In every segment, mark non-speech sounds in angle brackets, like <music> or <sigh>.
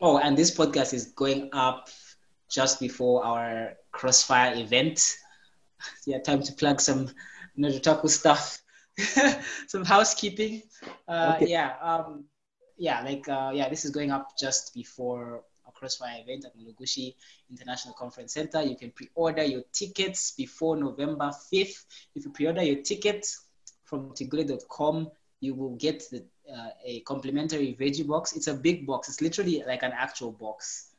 Oh, and this podcast is going up just before our Crossfire event. <laughs> Yeah, time to plug some Nerdotaku stuff, <laughs> some housekeeping. Uh, okay. Yeah, um, yeah, like uh, yeah, this is going up just before a Crossfire event at Mulungushi International Conference Center. You can pre-order your tickets before November 5th. If you pre-order your tickets from tigule.com, you will get the, uh, a complimentary veggie box. It's a big box. It's literally like an actual box,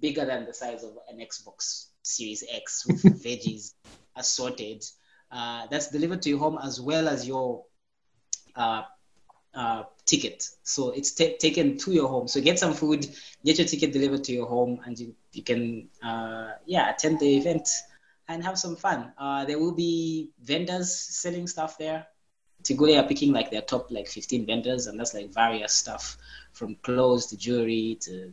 bigger than the size of an Xbox Series X with <laughs> veggies assorted. Uh, that's delivered to your home as well as your uh, uh, ticket. So it's t- taken to your home. So get some food, get your ticket delivered to your home, and you, you can, uh, yeah, attend the event and have some fun. Uh, there will be vendors selling stuff there. Tigule are picking like their top like 15 vendors, and that's like various stuff from clothes to jewelry to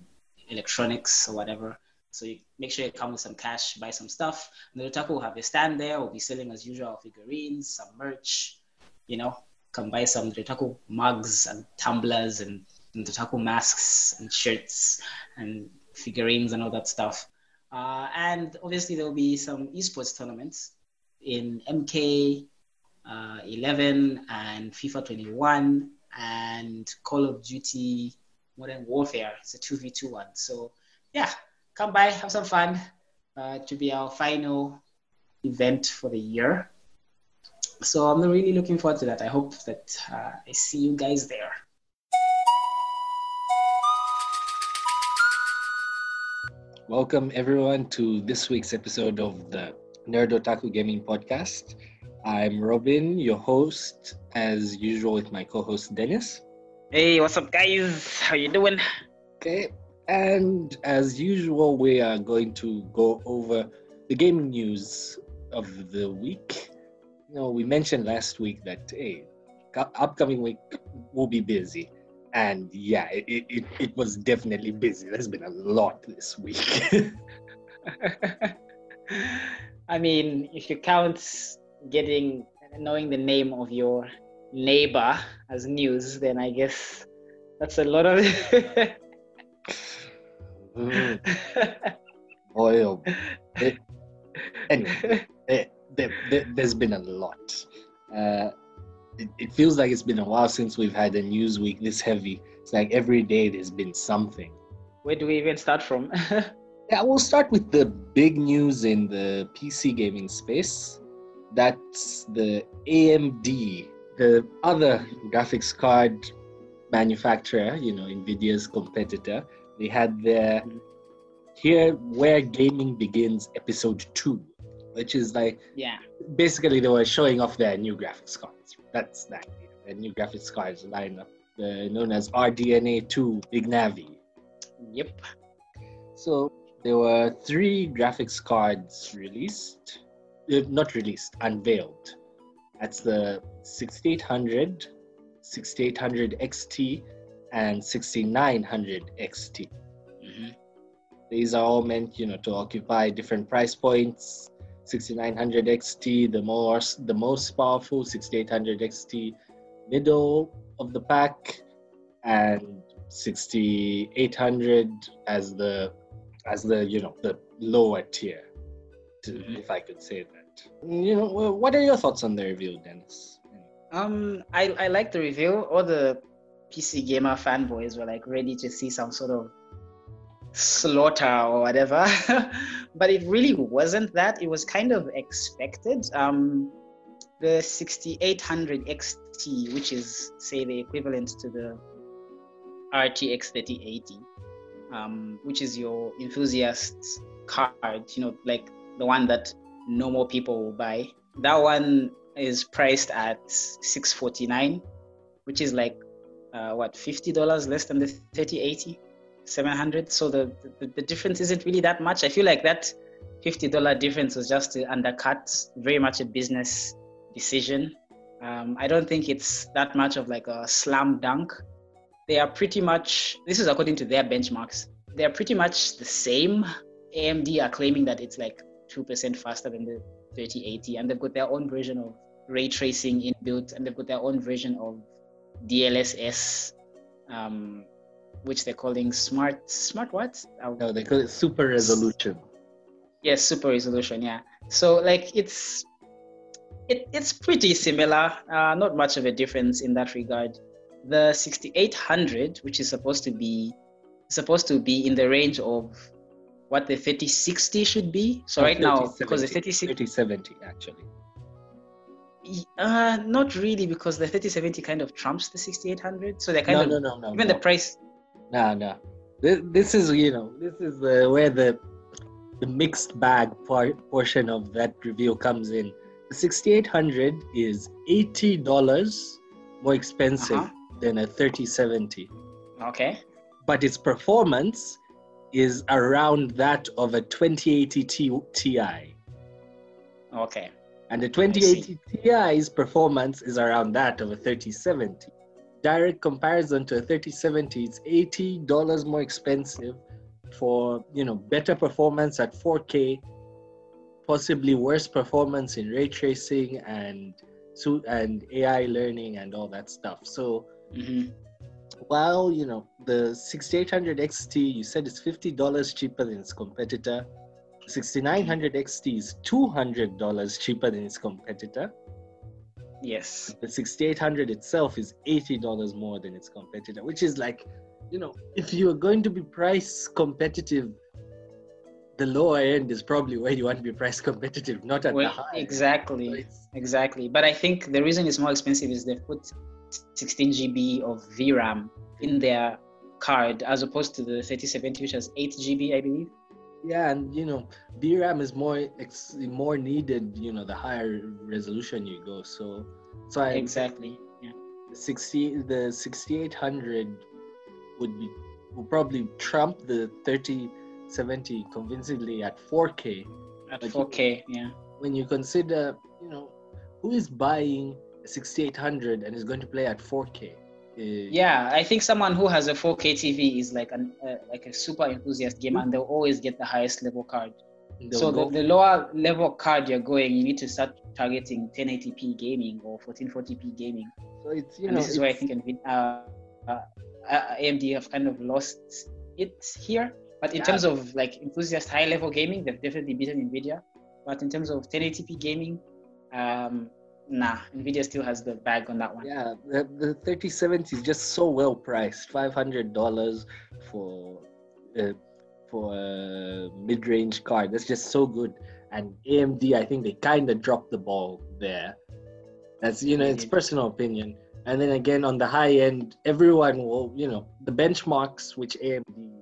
electronics or whatever. So you make sure you come with some cash, buy some stuff. The Otaku will have a stand there. We'll be selling as usual figurines, some merch. You know, come buy some Retaku mugs and tumblers and, and Retaku masks and shirts and figurines and all that stuff. Uh, and obviously there will be some esports tournaments in MK uh, 11 and FIFA 21 and Call of Duty Modern Warfare. It's a 2v2 one. So yeah, come by, have some fun. Uh, to be our final event for the year. So I'm really looking forward to that. I hope that uh, I see you guys there. Welcome everyone to this week's episode of the Nerd Nerdotaku Gaming Podcast. I'm Robin, your host, as usual with my co-host Dennis. Hey, what's up, guys? How you doing? Okay, and as usual, we are going to go over the gaming news of the week. You know, we mentioned last week that hey, upcoming week will be busy, and yeah, it, it, it was definitely busy. There's been a lot this week. <laughs> <laughs> I mean, if you count getting knowing the name of your neighbor as news, then I guess that's a lot of. mm. Oil. It, anyway, it, there, has been a lot. Uh, it, it, feels like it's been a while since we've had a news week this heavy. It's like every day there's been something. Where do we even start from? <laughs> yeah, we'll start with the big news in the PC gaming space that's the AMD, the other graphics card manufacturer, you know, NVIDIA's competitor. They had their Here Where Gaming Begins episode two, which is like, yeah, basically they were showing off their new graphics cards. That's that, their new graphics cards lineup, the, known as RDNA 2 Big Navi. Yep. So there were three graphics cards released uh, not released, unveiled. That's the 6800, 6800 XT, and 6900 XT. Mm-hmm. These are all meant, you know, to occupy different price points. 6900 XT, the most the most powerful. 6800 XT, middle of the pack, and 6800 as the as the you know the lower tier. If I could say that. You know, what are your thoughts on the review, Dennis? Um, I I like the review. All the PC gamer fanboys were like ready to see some sort of slaughter or whatever, <laughs> but it really wasn't that. It was kind of expected. Um, the 6800 XT, which is say the equivalent to the RTX 3080, um, which is your enthusiast card, you know, like the one that normal people will buy. That one is priced at 649 which is like uh, what $50 less than the 3080 700 so the, the, the difference isn't really that much. I feel like that $50 difference was just to undercut very much a business decision. Um, i don't think it's that much of like a slam dunk. They are pretty much this is according to their benchmarks they are pretty much the same. Amd are claiming that it's like 2% faster than the 3080 and they've got their own version of ray tracing inbuilt and they've got their own version of DLSS um, which they're calling smart smart what? No, they call it super resolution. Yes, super resolution. Yeah. So like it's it, it's pretty similar. Uh, not much of a difference in that regard. The 6800, which is supposed to be supposed to be in the range of what the 3060 should be. So right now, 3070, because the 3060, 3070 actually. uh, not really, because the 3070 kind of trumps the 6800. So they're kind No, of no, no, no. even no. the price. No, no. This, this is you know this is uh, where the the mixed bag por- portion of that review comes in. The 6800 is eighty dollars more expensive Uh-huh. than a 3070, Okay. but its performance is around that of a 2080 Ti. Okay. and the 2080 Ti's performance is around that of a 3070. Direct comparison to a 3070, it's eighty dollars more expensive for you know better performance at 4K, possibly worse performance in ray tracing and so and AI learning and all that stuff. So hmm while you know the 6800 XT, you said it's fifty dollars cheaper than its competitor. 6900 XT is two hundred dollars cheaper than its competitor. Yes. The 6800 itself is eighty dollars more than its competitor, which is like, you know, if you're going to be price competitive, the lower end is probably where you want to be price competitive, not at the high. exactly. So Exactly. But I think the reason it's more expensive is they've put 16 GB of VRAM in their card as opposed to the 3070, which has 8 GB, I believe. Yeah, and you know, VRAM is more ex- more needed. You know, the higher resolution you go. So, so I Exactly. Yeah. 60 the 6800 would be will probably trump the 3070 convincingly at 4K. At But 4K. Yeah. When you consider, you know, who is buying 6800 and is going to play at 4K? Uh, Yeah. I think someone who has a 4K TV is like an uh, like a super enthusiast gamer, and they'll always get the highest level card. they'll so the, the lower level card you're going, you need to start targeting 1080p gaming or 1440p gaming. so it's you and know this is where I think NVIDIA, uh, uh, uh, AMD have kind of lost it here. But in Yeah. terms of like enthusiast high level gaming, they've definitely beaten NVIDIA. But in terms of 1080p gaming, um, nah, NVIDIA still has the bag on that one. Yeah, the, the 3070 is just so well priced. Five hundred dollars for uh, for a mid-range card. That's just so good. And AMD, I think they kind of dropped the ball there. That's you know, it's personal opinion. And then again, on the high end, everyone will you know the benchmarks which AMD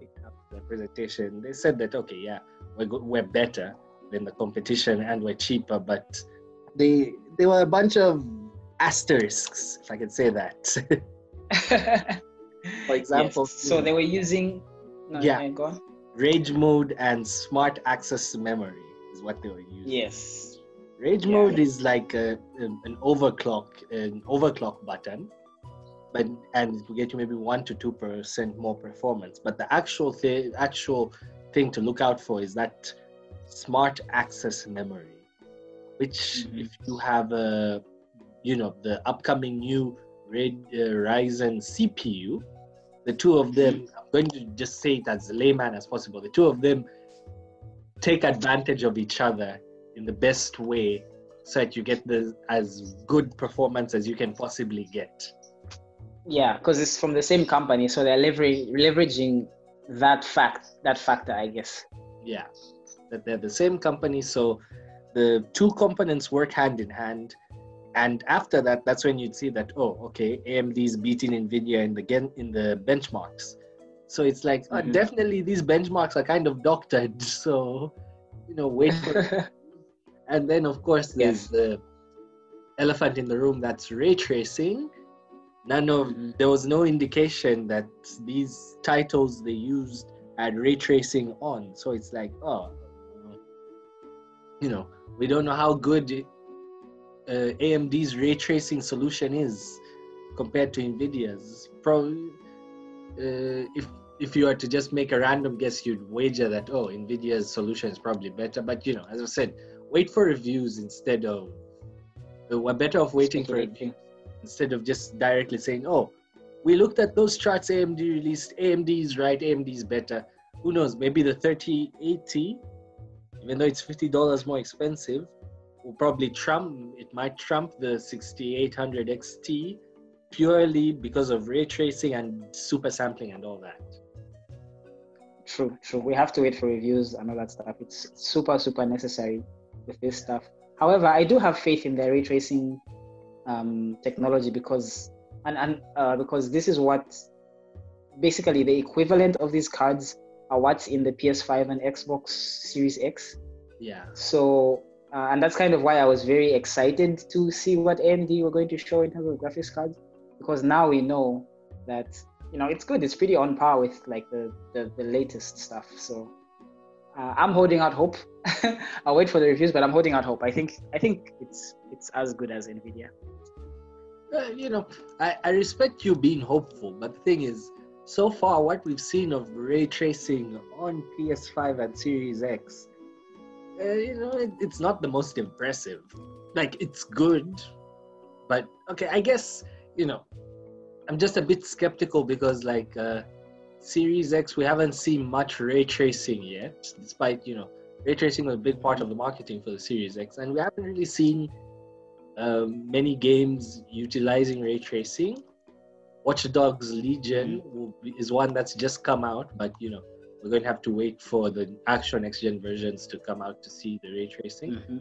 picked up the presentation. They said that okay, yeah, we're go- we're better than the competition and we're cheaper, but they they were a bunch of asterisks, if I can say that. <laughs> For example, Yes. so they were using. No, Yeah. Rage mode and smart access memory is what they were using. Yes. Rage Yeah. mode is like a, an an overclock, an overclock button, but and it will get you maybe one to two percent more performance. But the actual thing, actual thing to look out for is that smart access memory, which Mhm. if you have a, you know, the upcoming new Red, uh, Ryzen CPU, the two of them, I'm going to just say it as layman as possible. The two of them take advantage of each other in the best way so that you get the as good performance as you can possibly get. Yeah, because it's from the same company, so they're leveraging that fact, that factor, I guess. Yeah, that they're the same company, so the two components work hand in hand. And after that, that's when you'd see that oh, okay, AMD is beating Nvidia in the gen- in the benchmarks. So it's like oh, Mhm. definitely these benchmarks are kind of doctored. <laughs> So you know, wait for <laughs> And then, of course, there's Yes. the elephant in the room that's ray tracing. None of Mhm. there was no indication that these titles they used had ray tracing on. So it's like, oh, you know, we don't know how good uh, AMD's ray tracing solution is compared to Nvidia's. Probably, uh, if if you are to just make a random guess, you'd wager that oh, Nvidia's solution is probably better. But you know, as I said, wait for reviews instead of uh, we're better off waiting for Speculating. instead of just directly saying oh we looked at those charts AMD released. AMD is right, AMD is better. Who knows? Maybe the 3080, even though it's $50 more expensive, will probably trump, it might trump the 6800 XT purely because of ray tracing and super sampling and all that. True, true. We have to wait for reviews and all that stuff. It's super, super necessary with this stuff. However, I do have faith in the ray tracing um, technology because, and, and uh, because this is what basically the equivalent of these cards are what's in the PS5 and Xbox Series X. Yeah. So, uh, and that's kind of why I was very excited to see what AMD were going to show in terms of graphics cards, because now we know that you know it's good. It's pretty on par with like the the, the latest stuff. So, uh, I'm holding out hope. <laughs> I'll wait for the reviews, but I'm holding out hope. I think I think it's it's as good as Nvidia. Uh, you know, I, I respect you being hopeful, but the thing is, so far what we've seen of ray tracing on PS5 and Series X, uh, you know, it, it's not the most impressive. Like it's good, but okay, I guess you know, I'm just a bit skeptical because like uh, Series X, we haven't seen much ray tracing yet, despite you know, ray tracing was a big part of the marketing for the Series X, and we haven't really seen um, many games utilizing ray tracing. Watch Dogs Legion be, is one that's just come out, but you know we're going to have to wait for the actual next gen versions to come out to see the ray tracing. Mm-hmm.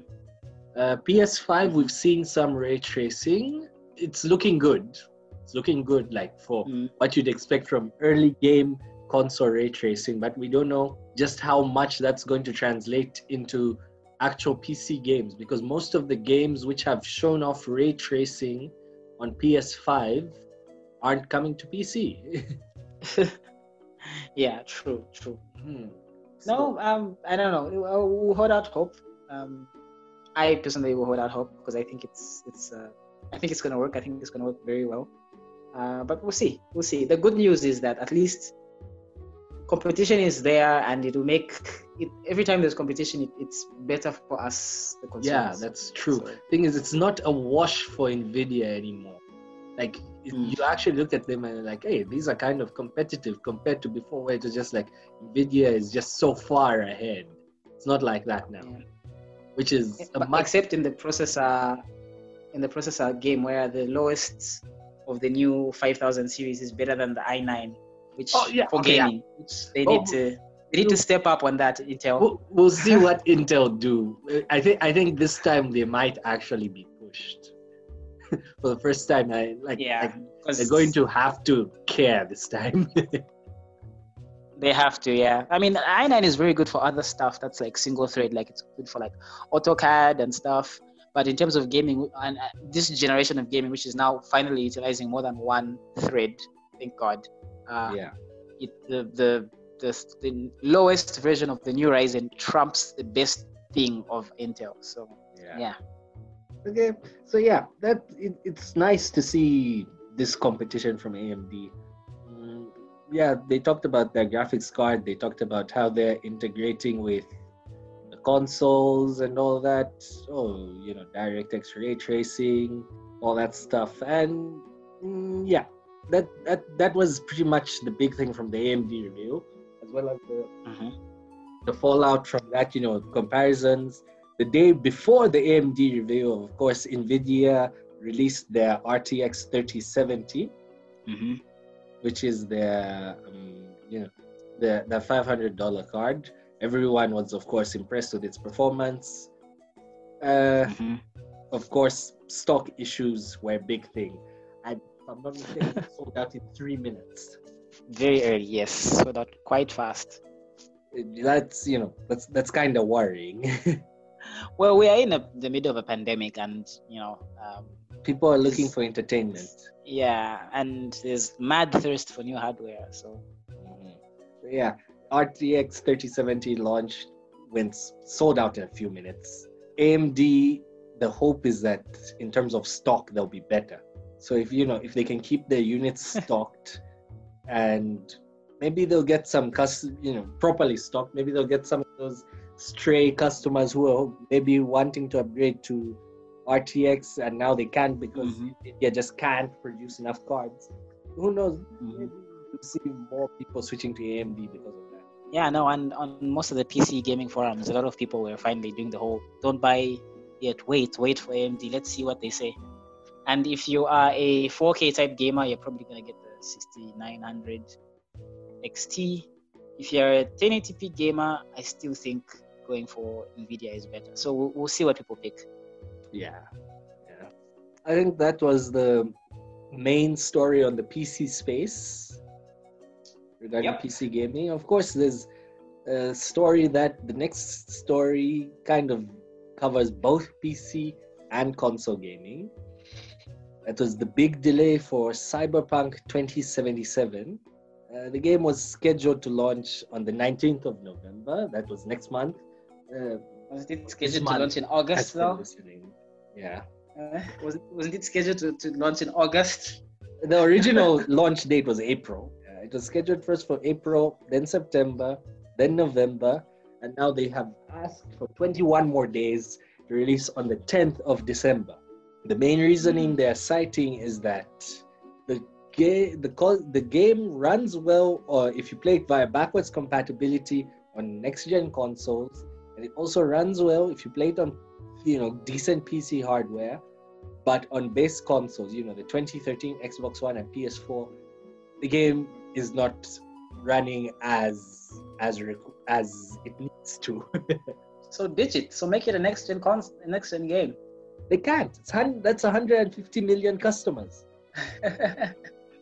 Uh, PS5, we've seen some ray tracing. It's looking good. It's looking good, like for Mm. what you'd expect from early game console ray tracing, but we don't know just how much that's going to translate into actual PC games because most of the games which have shown off ray tracing on PS5 aren't coming to PC. <laughs> yeah, true, true. Hmm. No, um, I don't know. We'll, we'll hold out hope. Um, I personally will hold out hope because I think it's it's uh, I think it's gonna work. I think it's gonna work very well. Uh, but we'll see. We'll see. The good news is that at least competition is there, and it will make <laughs> it every time there's competition. It, it's better for us, the consumers. Yeah, that's true. So- Thing is, it's not a wash for Nvidia anymore. Like. You actually look at them and like, hey, these are kind of competitive compared to before, where it was just like Nvidia is just so far ahead. It's not like that now, Yeah. which is a much except in the processor, in the processor game where the lowest of the new 5000 series is better than the i9, which Oh, yeah, for okay, yeah. gaming, which they Oh, need to they need to step up on that Intel. We'll, we'll see <laughs> what Intel do. I think I think this time they might actually be pushed. <laughs> For the first time, I like, yeah, like, 'cause they're going to have to care this time. <laughs> They have to, yeah. I mean, i9 is very good for other stuff. That's like single thread, like it's good for like AutoCAD and stuff. But in terms of gaming, and uh, this generation of gaming, which is now finally utilizing more than one thread, thank God. Uh, yeah. it, the, the the the lowest version of the new Ryzen trumps the best thing of Intel. So yeah, Okay, so yeah, that it, it's nice to see this competition from AMD. Mm, yeah, they talked about their graphics card. They talked about how they're integrating with the consoles and all that. Oh, you know, DirectX ray tracing, all that stuff. And mm, yeah, that that that was pretty much the big thing from the AMD review, as well as the Mhm. the fallout from that, you know, comparisons. The day before the AMD review, of course, NVIDIA released their RTX 3070, Mhm. which is their, um, you know, the, the $500 card. Everyone was, of course, impressed with its performance. Uh, Mhm. of course, stock issues were a big thing. And if I'm not mistaken, it sold out in three minutes. very early, yes, so that quite fast. That's, you know, that's, that's kind of worrying. <laughs> Well, we are in a, the middle of a pandemic, and you know, um, People are looking for entertainment. yeah, and there's mad thirst for new hardware. So So yeah, RTX 3070 launched, went sold out in a few minutes. AMD, the hope is that in terms of stock, they'll be better. So if you know, if they can keep their units <laughs> stocked, and maybe they'll get some custom, you know, properly stocked. Maybe they'll get some of those stray customers who are maybe wanting to upgrade to RTX and now they can't because Mhm. Nvidia just can't produce enough cards. who knows? Mhm. Maybe we'll see more people switching to AMD because of that. Yeah, no, and on most of the PC gaming forums, a lot of people were finally doing the whole don't buy yet, wait, wait for AMD, let's see what they say. And if you are a 4K type gamer, you're probably going to get the 6900 XT. If you're a 1080p gamer, I still think going for NVIDIA is better. So we'll, we'll see what people pick. Yeah, yeah. I think that was the main story on the PC space regarding Yep. PC gaming. Of course, there's a story that the next story kind of covers both PC and console gaming. That was the big delay for Cyberpunk 2077. Uh, the game was scheduled to launch on the 19th of November. That was next month. Uh, Wasn't it scheduled to launch in August per though? listening. Yeah. Uh, wasn't, wasn't it scheduled to, to launch in August? The original <laughs> launch date was April. Uh, it was scheduled first for April, then September, then November, and now they have asked for 21 more days to release on the 10th of December. The main reasoning they're citing is that the ga- the co- the game runs well, or if you play it via backwards compatibility on next gen consoles, and it also runs well if you play it on you know decent PC hardware but on base consoles, you know, the 2013 Xbox One and PS4, the game is not running as as as it needs to. <laughs> So ditch it. So make it a next gen cons next gen game. they can't. It's hun- that's 150 million customers. <laughs>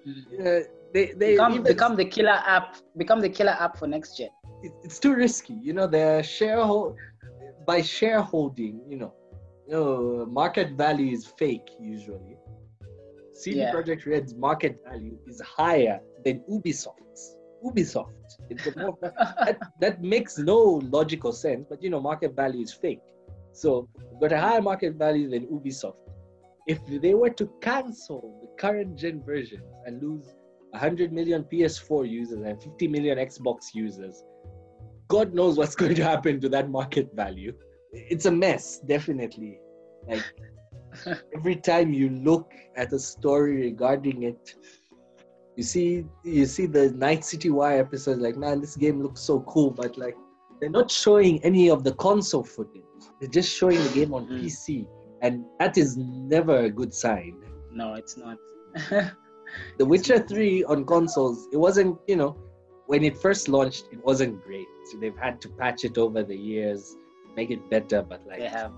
Uh, they they become, even- become the killer app. Become the killer app for next gen. it- it's too risky. You know, their sharehold by shareholding, you know, you know, market value is fake usually. CD Yeah. Projekt Red's market value is higher than Ubisoft's. Ubisoft. It's more, <laughs> that, that makes no logical sense, but you know, market value is fake. So, we've got a higher market value than Ubisoft. If they were to cancel the current gen versions and lose 100 million PS4 users and 50 million Xbox users, God knows what's <laughs> going to happen to that market value. It's a mess, definitely. Like <laughs> every time you look at a story regarding it, you see you see the Night City Wire episode, like, man, this game looks so cool, but like they're not showing any of the console footage. They're just showing the game on <laughs> Mhm. PC. And that is never a good sign. No, it's not. The Witcher 3 on consoles, it wasn't, you know, when it first launched, it wasn't great. So they've had to patch it over the years, make it better, but like they have.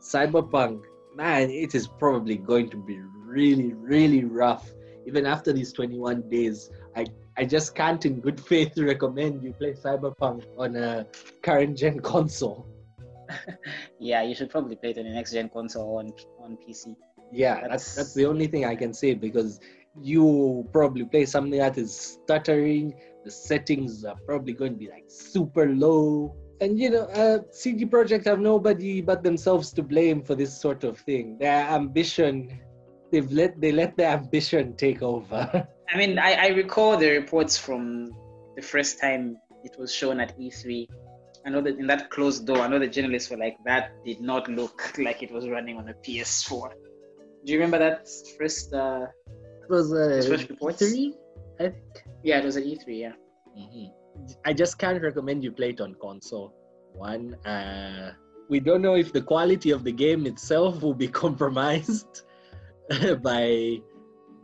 Cyberpunk, man, it is probably going to be really, really rough. Even after these 21 days, I, I just can't, in good faith, <laughs> recommend you play Cyberpunk on a current gen console. <laughs> Yeah, you should probably play it on the next gen console on on PC. Yeah, That's- that's the only thing I can say because you probably play something that is stuttering. The settings are probably going to be like super low, and you know, uh, CD Projekt have nobody but themselves to blame for this sort of thing. Their ambition, they've let they let their ambition take over. <laughs> I mean, I, I recall the reports from the first time it was shown at E3. I know that in that closed door, I know the journalists were like, that did not look <laughs> like it was running on a PS4. Do you remember that first? Uh, was uh, Those first reports? three, I think. yeah, it was at E3. Yeah. I just can't recommend you play it on console. One, uh, we don't know if the quality of the game itself will be <laughs> compromised <laughs> by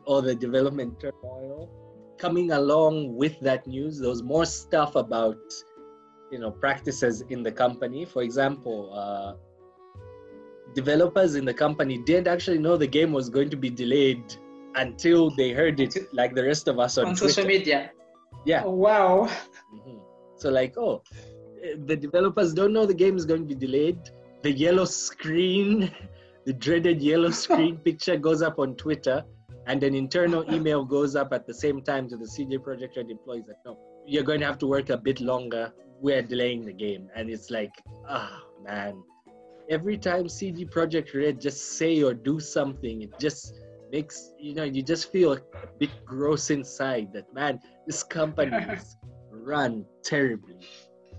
all the development turmoil. Coming along with that news, there was more stuff about, you know, practices in the company. For example, uh, developers in the company didn't actually know the game was going to be delayed until they heard it, like the rest of us on, On Twitter. social media. Yeah. Oh, wow. Mhm. So like, oh, the developers don't know the game is going to be delayed. The yellow screen, <laughs> the dreaded yellow <laughs> screen picture goes up on Twitter, and an internal <laughs> email goes up at the same time to the CD Projekt Red employees that no, you're going to have to work a bit longer. We're delaying the game, and it's like, ah, man. Every time CD Projekt Red just say or do something, it just makes you know you just feel a bit gross inside. That man, this company <laughs> is run terribly.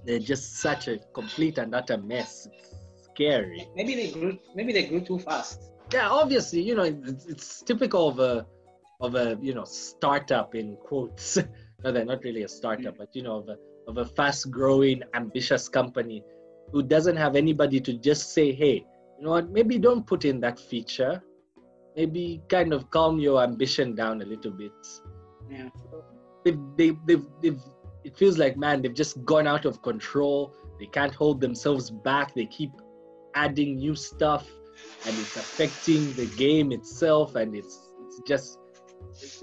They're just such a complete and utter mess. It's scary. Maybe they grew. Maybe they grew too fast. Yeah, obviously, you know, it's, it's typical of a of a you know startup in quotes. <laughs> no, they're not really a startup, but you know of a of a fast growing, ambitious company who doesn't have anybody to just say, hey, you know what, maybe don't put in that feature. Maybe kind of calm your ambition down a little bit. Yeah. They've, they, they've, they've, it feels like, man, they've just gone out of control. They can't hold themselves back. They keep adding new stuff and it's affecting the game itself. And it's, it's just,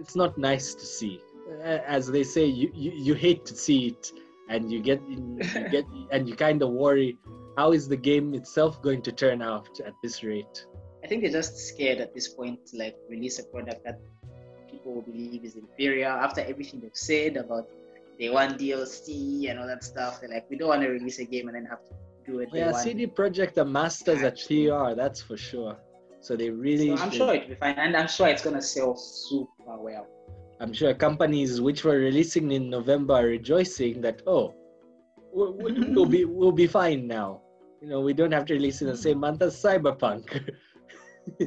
it's not nice to see. As they say, you, you, you hate to see it and you get you <laughs> get and you kind of worry how is the game itself going to turn out at this rate i think they're just scared at this point to like release a product that people believe is inferior. After everything they've said about they want dlc and all that stuff they're like we don't want to release a game and then have to do it yeah cd projekt are masters at pr that's for sure. So they really so i'm sure it'll be fine and i'm sure it's going to sell super well. I'm sure companies which were releasing in November are rejoicing that oh, we'll be we'll be fine now. You know, we don't have to release in the same <laughs> month as Cyberpunk. <laughs> <laughs>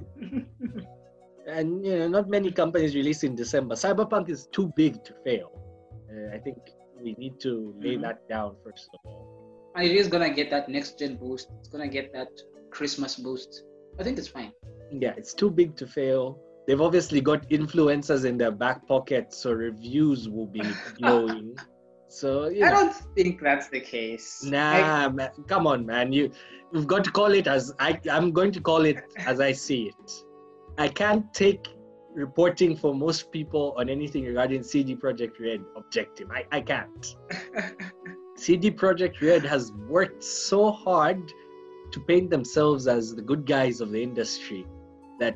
and you know, not many companies release in December. Cyberpunk is too big to fail. Uh, I think we need to lay mm-hmm. that down first of all. And it is gonna get that next gen boost. It's gonna get that Christmas boost. I think it's fine. Yeah, it's too big to fail they've obviously got influencers in their back pocket, so reviews will be <laughs> glowing. So know. I don't think that's the case. Nah, I... man, come on, man. You you've got to call it as I. I'm going to call it as I see it. I can't take reporting for most people on anything regarding CD Projekt Red objective. I, I can't. <laughs> CD Projekt Red has worked so hard to paint themselves as the good guys of the industry that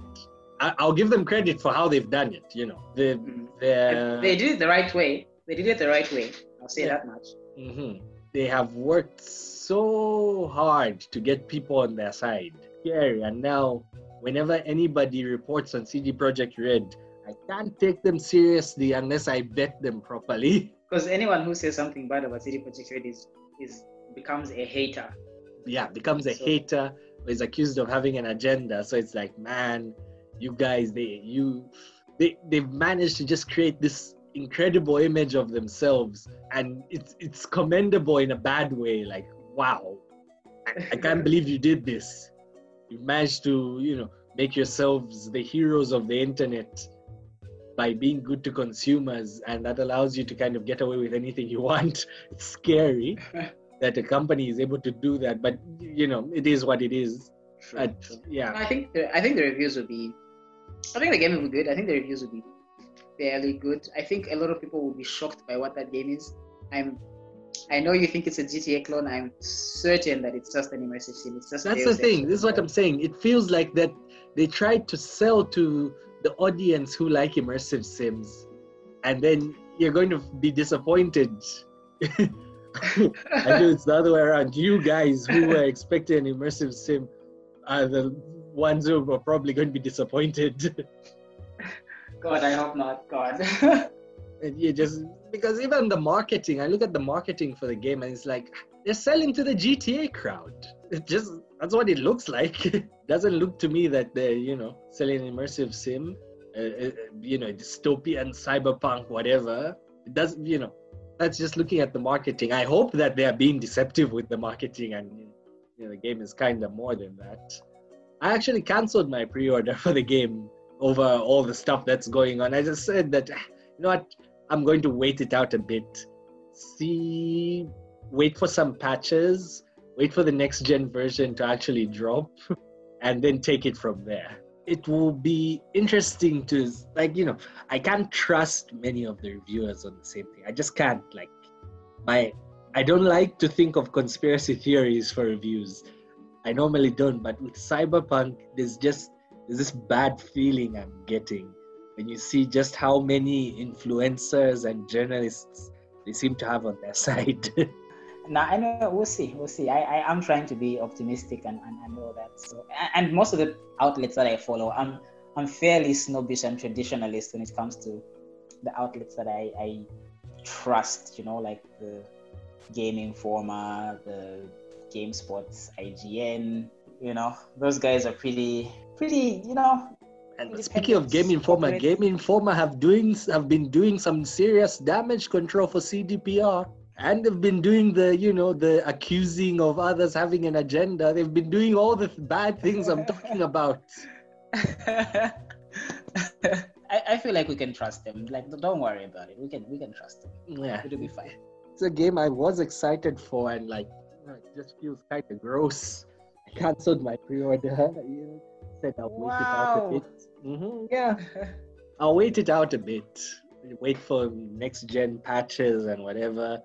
I, will give them credit for how they've done it. You know, they mm-hmm. they did it the right way. They did it the right way. I'll say yeah. that much. Mm-hmm. They have worked so hard to get people on their side. Scary, and now whenever anybody reports on CD Projekt Red, I can't take them seriously unless I vet them properly. <laughs> Because anyone who says something bad about CD Projekt Red is is becomes a hater. Yeah, becomes a so. hater. Is accused of having an agenda. So it's like, man, you guys they you they they've managed to just create this incredible image of themselves and it's it's commendable in a bad way like wow. I, I can't <laughs> believe you did this. You managed to you know make yourselves the heroes of the internet by being good to consumers and that allows you to kind of get away with anything you <laughs> want. It's scary <laughs> that a company is able to do that but you know it is what it is. Yeah. I think the, i think the reviews will be I think the game will be good. I think the reviews will be fairly good. I think a lot of people will be shocked by what that game is. I'm I know you think it's a GTA clone. I'm certain that it's just an immersive sim. It's just That's the thing. This is what I'm saying. It feels like that they tried to sell to the audience who like immersive sims, and then you're going to be disappointed. <laughs> I do it's the other way around. You guys who were expecting an immersive sim are the ones who are probably going to be disappointed. <laughs> God, I hope not. God. <laughs> you just because even the marketing, I look at the marketing for the game and it's like they're selling to the GTA crowd. It just that's what it looks like. <laughs> Doesn't look to me that they're you know selling immersive sim, uh, uh, you know, dystopian, cyberpunk, whatever. It does you know. That's just looking at the marketing. I hope that they are being deceptive with the marketing and you know, the game is kind of more than that. I actually canceled my pre-order <laughs> for the game over all the stuff that's going on. I just said that ah, you know what, I'm going to wait it out a bit. See, wait for some patches, wait for the next gen version to actually drop, <laughs> and then take it from there. It will be interesting to like you know I can't trust many of the reviewers on the same thing. I just can't like my I don't like to think of conspiracy theories for reviews I normally don't, but with Cyberpunk, there's just there's this bad feeling I'm getting when you see just how many influencers and journalists they seem to have on their <laughs> side. now I know we'll see, we'll see. I, I am trying to be optimistic and, and, and all that. So and most of the outlets that I follow, I'm I'm fairly snobbish and traditionalist when it comes to the outlets that I, I trust. You know, like the Game Informer, the GameSpots, IGN. You know, those guys are pretty, pretty. You know, And speaking of Game Informer, Game Informer have doing have been doing some serious damage control for CDPR. And they've been doing the, you know, the accusing of others having an agenda. They've been doing all the bad things I'm talking <laughs> about. I, I feel like we can trust them. Like, don't worry about it. We can we can trust them. Yeah, It'll be fine. it's a game I was excited for, and like, it just feels kind of gross. I cancelled my pre-order. <laughs> You said I'll wait it out a bit. hmm yeah, I'll wait it out a bit. Wait for next gen patches and whatever.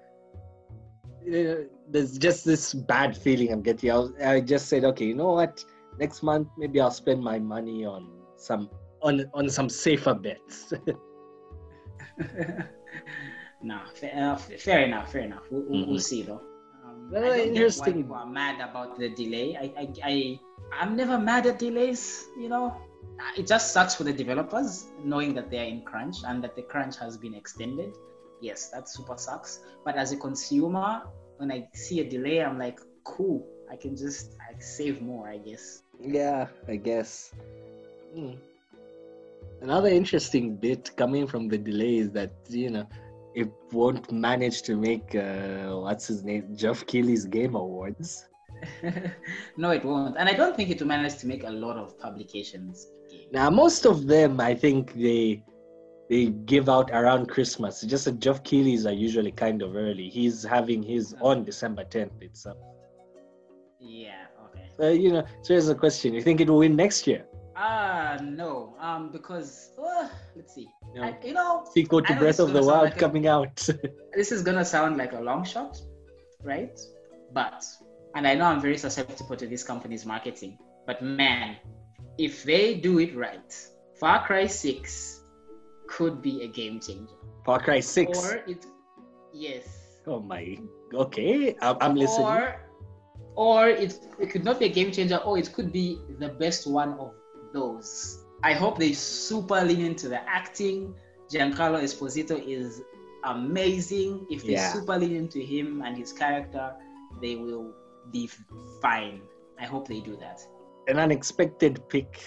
Uh, There's just this bad feeling I'm getting. I, I just said, okay, you know what? Next month, maybe I'll spend my money on some on on some safer bets. <laughs> <laughs> no, fair, uh, fair enough. Fair enough. We'll, we'll- we'll see though. Well, I why interesting. people are mad about the delay. I, I, I, I'm never mad at delays. You know, it just sucks for the developers knowing that they are in crunch and that the crunch has been extended. Yes, that super sucks. But as a consumer, when I see a delay, I'm like, cool. I can just like, save more, I guess. Yeah, I guess. Hmm. Another interesting bit coming from the delay is that you know it won't manage to make uh, what's his name Geoff Keighley's Game Awards. <laughs> no, it won't. And I don't think it will manage to make a lot of publications. games. Now most of them, I think they they give out around Christmas. It's just that Geoff Keighley's are usually kind of early. He's having his on December 10th itself. Yeah, okay. Uh, you know, so here's the question: You think it will win next year? Ah, no. Um, because uh, let's see. No. I, you know, Sequel to Breath of the Wild like a- coming out. <laughs> this is gonna sound like a long shot, right? But and I know I'm very susceptible to this company's marketing, but man, if they do it right, Far Cry Six could be a game changer. Far Cry 6. Or it, yes. Oh my. Okay, I'm, I'm listening. Or, or it, it could not be a game changer, or it could be the best one of those. I hope they super lean into the acting. Giancarlo Esposito is amazing. If they Yeah. super lean into him and his character, they will be fine. I hope they do that. An unexpected pick,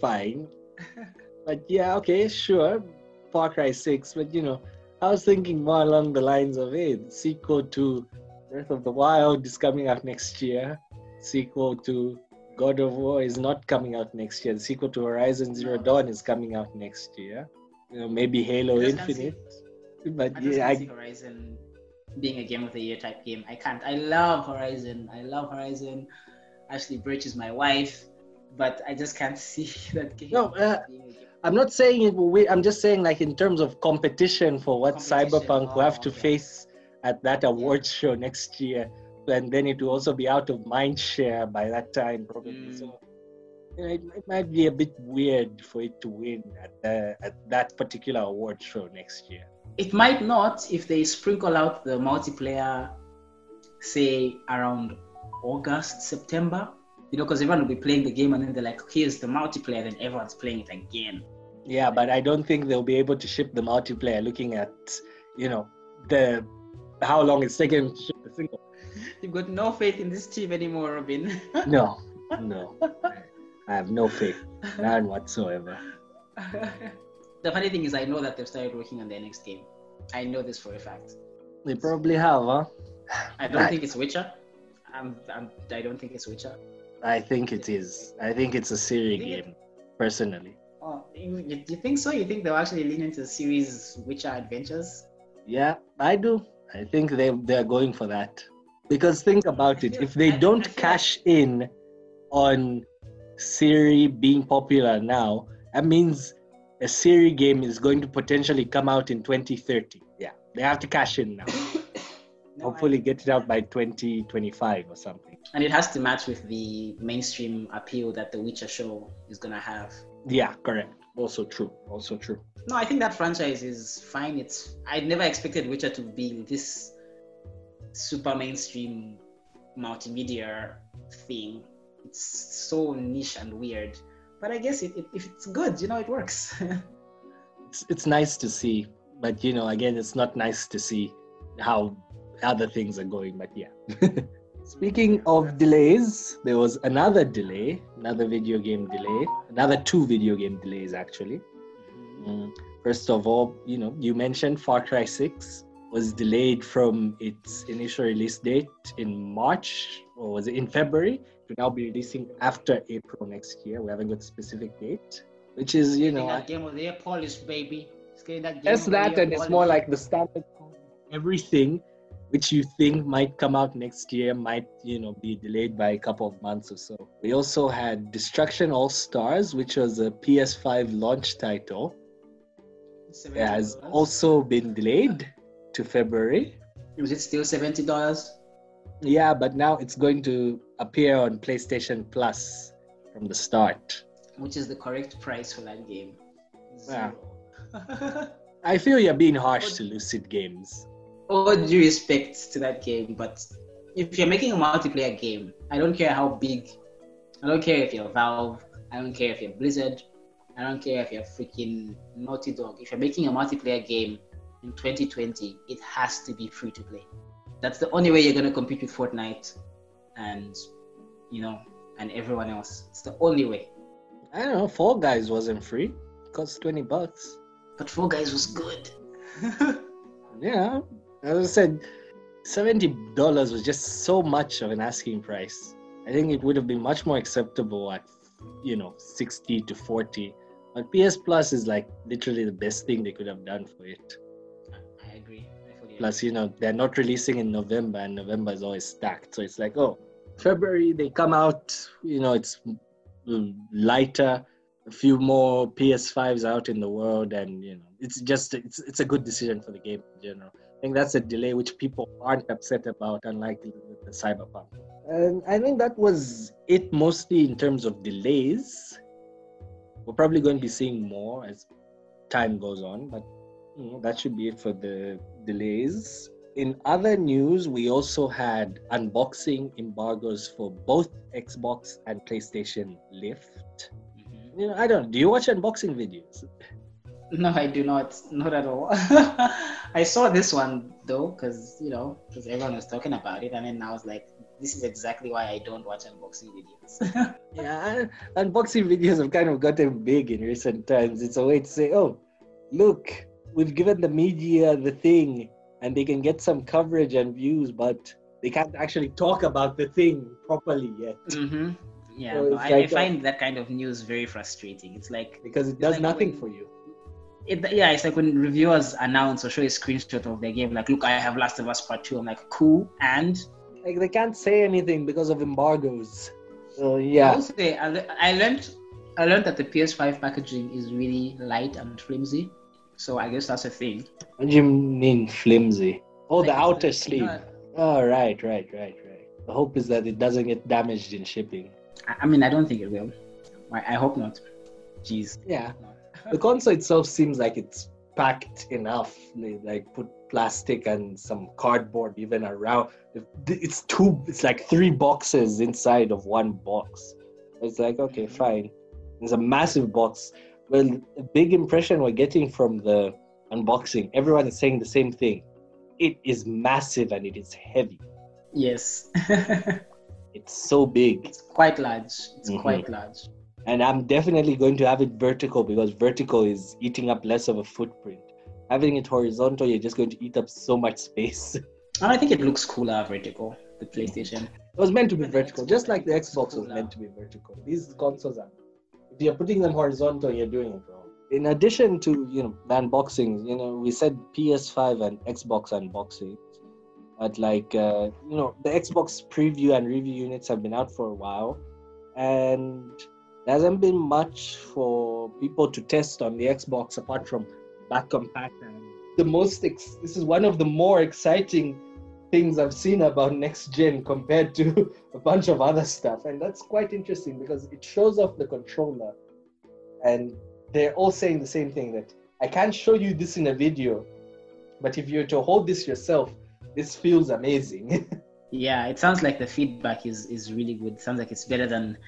fine. <laughs> but yeah, okay, sure. Far Cry 6, but you know, I was thinking more along the lines of hey, sequel to Breath of the Wild is coming out next year. Sequel to God of War is not coming out next year. The sequel to Horizon Zero No. Dawn is coming out next year. You know, maybe Halo I just see- Infinite. But I yeah, can't see I, Horizon being a game of the year type game. I can't. I love Horizon. I love Horizon. Ashly Burch is my wife, but I just can't <laughs> see that game. No, uh, being a game. I'm not saying it will win. I'm just saying, like, in terms of competition for what Competition, Cyberpunk will have oh, to okay. face at that awards show next year, and then it will also be out of mind share by that time, probably. Mm. So, you know, it, it might be a bit weird for it to win at, the, at that particular award show next year. It might not if they sprinkle out the multiplayer, say around August, September. You know, because everyone will be playing the game and then they're like, here's the multiplayer, then everyone's playing it again. Yeah, but I don't think they'll be able to ship the multiplayer looking at, you know, the how long it's taken to ship the single. <laughs> You've got no faith in this team anymore, Robin. <laughs> No, no. I have no faith, none whatsoever. <laughs> the funny thing is, I know that they've started working on their next game. I know this for a fact. They probably have, huh? I don't Right. think it's Witcher. I'm, I'm, I don't think it's Witcher. I think it is. I think it's a Ciri Think it- game, personally. Oh, you, you you think so? You think they'll actually lean into the series Witcher Adventures? Yeah, I do. I think they they're going for that. Because think about it, if they don't cash in on Ciri being popular now, that means a Ciri game is going to potentially come out in 2030. Yeah, they have to cash in now. <laughs> No, Hopefully, get it out by 2025 or something. and it has to match with the mainstream appeal that the Witcher show is gonna have. Yeah, correct. Also true. Also true. No, I think that franchise is fine. It's I never expected Witcher to be this super mainstream multimedia thing. It's so niche and weird. But I guess it, it, if it's good, you know, it works. <laughs> it's it's nice to see, but you know, again, it's not nice to see how other things are going. But yeah, <laughs> Speaking of delays, there was another delay, another video game delay, another two video game delays actually. Mm. First of all, you know, you mentioned Far Cry 6 was delayed from its initial release date in March, or was it in February, to now be releasing after April next year. We haven't got a specific date, which is, you know. That game of the year polished, baby. It's getting that game That's the that, and it's more like the standard. Everything which you think might come out next year might, you know, be delayed by a couple of months or so. We also had Destruction All Stars, which was a PS5 launch title. It has also been delayed to February. Was it still seventy dollars? Yeah, but now it's going to appear on PlayStation Plus from the start. Which is the correct price for that game? Yeah. <laughs> I feel you're being harsh to Lucid Games. all due respect to that game, but if you're making a multiplayer game, I don't care how big, I don't care if you're Valve, I don't care if you're Blizzard, I don't care if you're freaking Naughty Dog. If you're making a multiplayer game in 2020, it has to be free to play. That's the only way you're gonna compete with Fortnite and you know and everyone else. It's the only way. I don't know, Fall Guys wasn't free. It cost 20 bucks. But Fall Guys was good. <laughs> Yeah, as I said, $70 was just so much of an asking price. I think it would have been much more acceptable at, you know, 60 to 40. But PS Plus is like literally the best thing they could have done for it. Plus, you know, they're not releasing in November, and November is always stacked. So it's like, oh, February they come out, you know, it's lighter, a few more PS5s out in the world, and you know, it's just it's it's a good decision for the game in general. I think that's a delay which people aren't upset about, unlike the, the Cyberpunk. And I think that was it mostly in terms of delays. We're probably going to be seeing more as time goes on, but that should be it for the delays. In other news, we also had unboxing embargoes for both Xbox and PlayStation lift. Mhm. You know, I don't. Do you watch unboxing videos? No, I do not. Not at all. <laughs> I saw this one though, because you know, because everyone was talking about it, and then I was like, this is exactly why I don't watch unboxing videos. <laughs> Yeah, unboxing videos have kind of gotten big in recent times. It's a way to say, oh, look, we've given the media the thing, and they can get some coverage and views, but they can't actually talk about the thing properly yet mm-hmm. Yeah, So I, like I a- find that kind of news very frustrating. It's like, because it does like nothing when- for you. it, yeah, it's like when reviewers announce or show a screenshot of their game, like, look, I have Last of Us Part Two. I'm like, cool, and Like they can't say anything because of embargoes. So I yeah, will say, I, I learned, I learned that the PS5 packaging is really light and flimsy. So I guess that's a thing. what do you mean flimsy? Oh, the Like, it's outer you sleeve. know, Oh, right, right, right, right. The hope is that it doesn't get damaged in shipping. I, I mean, I don't think it will. I, I hope not. Jeez. Yeah, <laughs> the console itself seems like it's packed enough. They like put plastic and some cardboard even around. It's two. It's like three boxes inside of one box. It's like okay, mm-hmm. fine. It's a massive box. Well, a big impression we're getting from the unboxing. Everyone is saying the same thing. It is massive and it is heavy. Yes. <laughs> It's so big. it's quite large. It's Mhm. quite large. and I'm definitely going to have it vertical because vertical is eating up less of a footprint. Having it horizontal, you're just going to eat up so much space. <laughs> And I think it looks cooler vertical, the PlayStation. It was meant to be vertical, just like the Xbox was meant to be vertical. These consoles are. If you're putting them horizontal, you're doing it wrong. In addition to you know unboxings, you know we said PS5 and Xbox unboxing, but like uh, you know the Xbox preview and review units have been out for a while, and there hasn't been much for people to test on the Xbox apart from back compat and the most. Ex- this is one of the more exciting things I've seen about next gen compared to <laughs> a bunch of other stuff, and that's quite interesting because it shows off the controller, and they're all saying the same thing that I can't show you this in a video, but if you're to hold this yourself, this feels amazing. <laughs> Yeah, it sounds like the feedback is, is really good. sounds like it's better than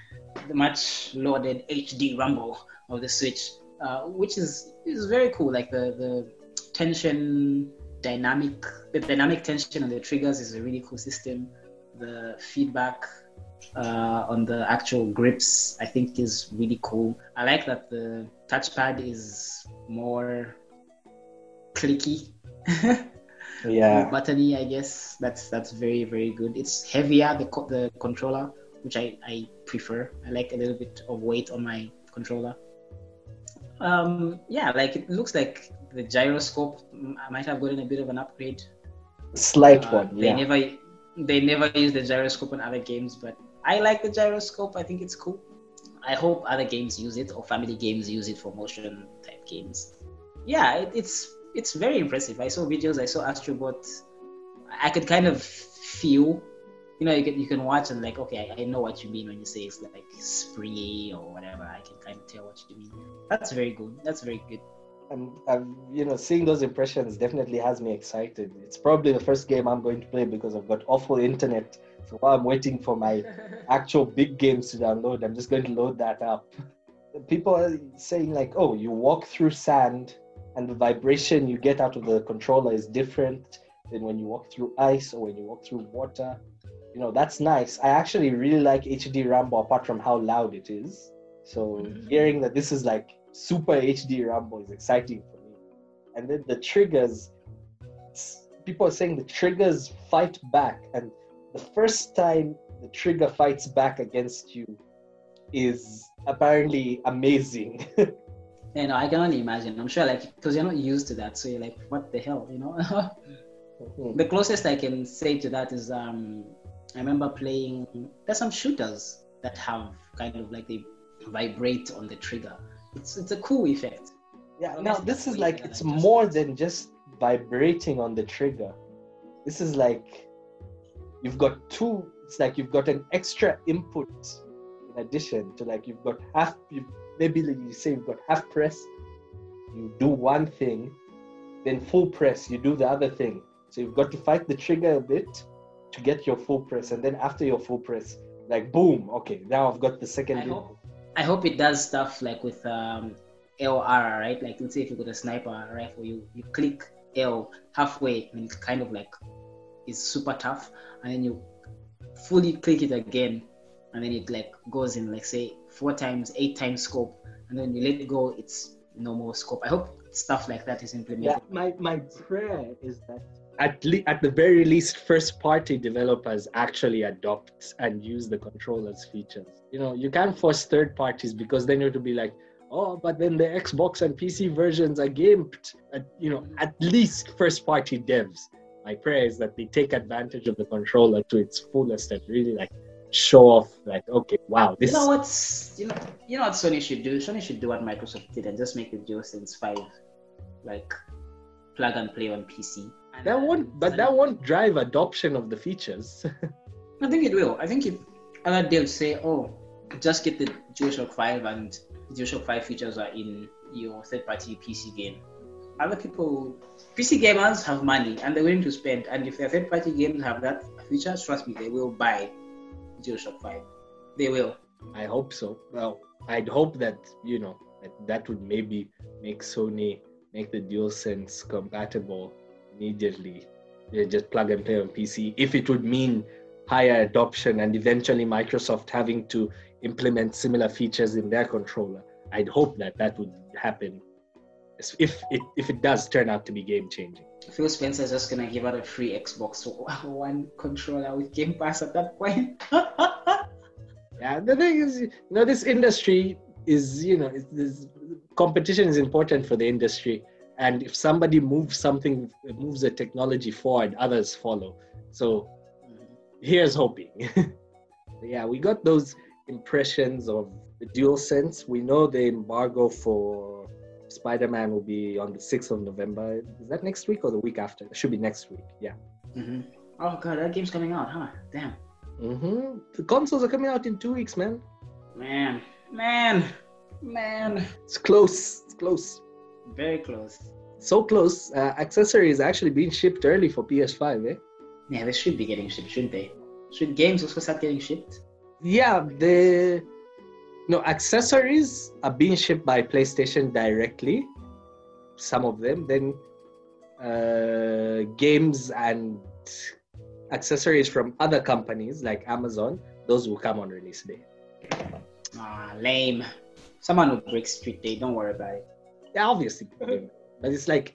the much lauded HD Rumble of the Switch, uh, which is is very cool. Like the the tension dynamic, the dynamic tension on the triggers is a really cool system. the feedback uh, on the actual grips, I think is really cool. I like that the touchpad is more clicky. <laughs> Yeah. buttony, I guess. That's that's very very good. It's heavier the co- the controller, which I I prefer. I like a little bit of weight on my controller. Um, yeah, like it looks like the gyroscope I might have gotten a bit of an upgrade. Slight Uh, one. They never they never use the gyroscope in other games, but I like the gyroscope. I think it's cool. I hope other games use it or family games use it for motion type games. Yeah, it, it's it's very impressive. I saw videos. I saw Astrobot. I could kind of feel, you know, you can you can watch and like, okay, I, I know what you mean when you say it's like springy or whatever. I can kind of tell what you mean. That's very good. That's very good. And um, you know, seeing those impressions definitely has me excited. It's probably the first game I'm going to play because I've got awful internet. So while I'm waiting for my <laughs> actual big games to download, I'm just going to load that up. People are saying like, oh, you walk through sand, and the vibration you get out of the controller is different than when you walk through ice or when you walk through water. You know, that's nice. I actually really like HD Rumble apart from how loud it is. So Mhm. hearing that this is like super HD Rumble is exciting for me. And then the triggers, people are saying the triggers fight back, and the first time the trigger fights back against you is apparently amazing. <laughs> You know, I can only imagine. I'm sure, like, because you're not used to that, so you're like, what the hell, you know? Mhm. <laughs> the closest I can say to that is, um, I remember playing. There's some shooters that have kind of like they vibrate on the trigger. It's it's a cool effect. yeah, now this is like it's more than just vibrating on the trigger. This is like you've got two. It's like you've got an extra input in addition to like you've got half. You, maybe like you say you've got half press. You do one thing, then full press. You do the other thing. So you've got to fight the trigger a bit to get your full press, and then after your full press, like boom, okay, now I've got the second. I hope I hope it does stuff like with um, LR, right? Like let's say if you got a sniper rifle, you you click L halfway and it kind of like is super tough, and then you fully click it again, and then it like goes in like say four times, eight times scope, and then you let it go, it's no more scope. I hope stuff like that is implemented. Yeah, my, my prayer is that at le- at the very least, first party developers actually adopt and use the controllers features. You know, you can't force third parties because then you have to be like, oh, but then the Xbox and PC versions are gimped. At, you know, at least first party devs. My prayer is that they take advantage of the controller to its fullest and really like show off like, okay, wow, this You know what's you know you know what Sony should do? Sony should do what Microsoft did and just make the DualSense five like plug and play on PC. And, that won't but that won't drive adoption of the features. <laughs> I think it will. I think if other devs say, "Oh, just get the DualShock 5 and DualShock 5 features are in your third-party PC game," other people, PC gamers have money and they're willing to spend. And if their third-party games have that feature, trust me, they will buy DualShock 5. They will. I hope so. Well, I'd hope that you know that, that would maybe make Sony make the DualSense compatible immediately. They just plug and play on PC. If it would mean higher adoption and eventually Microsoft having to implement similar features in their controller, I'd hope that that would happen. If it if it does turn out to be game changing. Phil Spencer's just gonna give out a free Xbox <laughs> One controller with Game Pass at that point. <laughs> Yeah, the thing is, you know, this industry is, you know, it's, this competition is important for the industry, and if somebody moves something, moves the technology forward, others follow. So here's hoping. <laughs> yeah, we got those impressions of the dual sense. We know the embargo for Spider-Man will be on the 6th of November. Is that next week or the week after? It should be next week. Yeah. hmm Oh god, that game's coming out, huh? Damn. hmm The consoles are coming out in two weeks, man. Man, man, man. It's close. It's close. Very close. so close. Uh, accessory is actually being shipped early for PS5, eh? Yeah, they should be getting shipped, shouldn't they? Should games also start getting shipped? Yeah, the no accessories are being shipped by PlayStation directly. Some of them, then uh, games and accessories from other companies like Amazon, those will come on release day. Ah, lame. Someone will break Street Day. Don't worry about it. Obviously, but it's like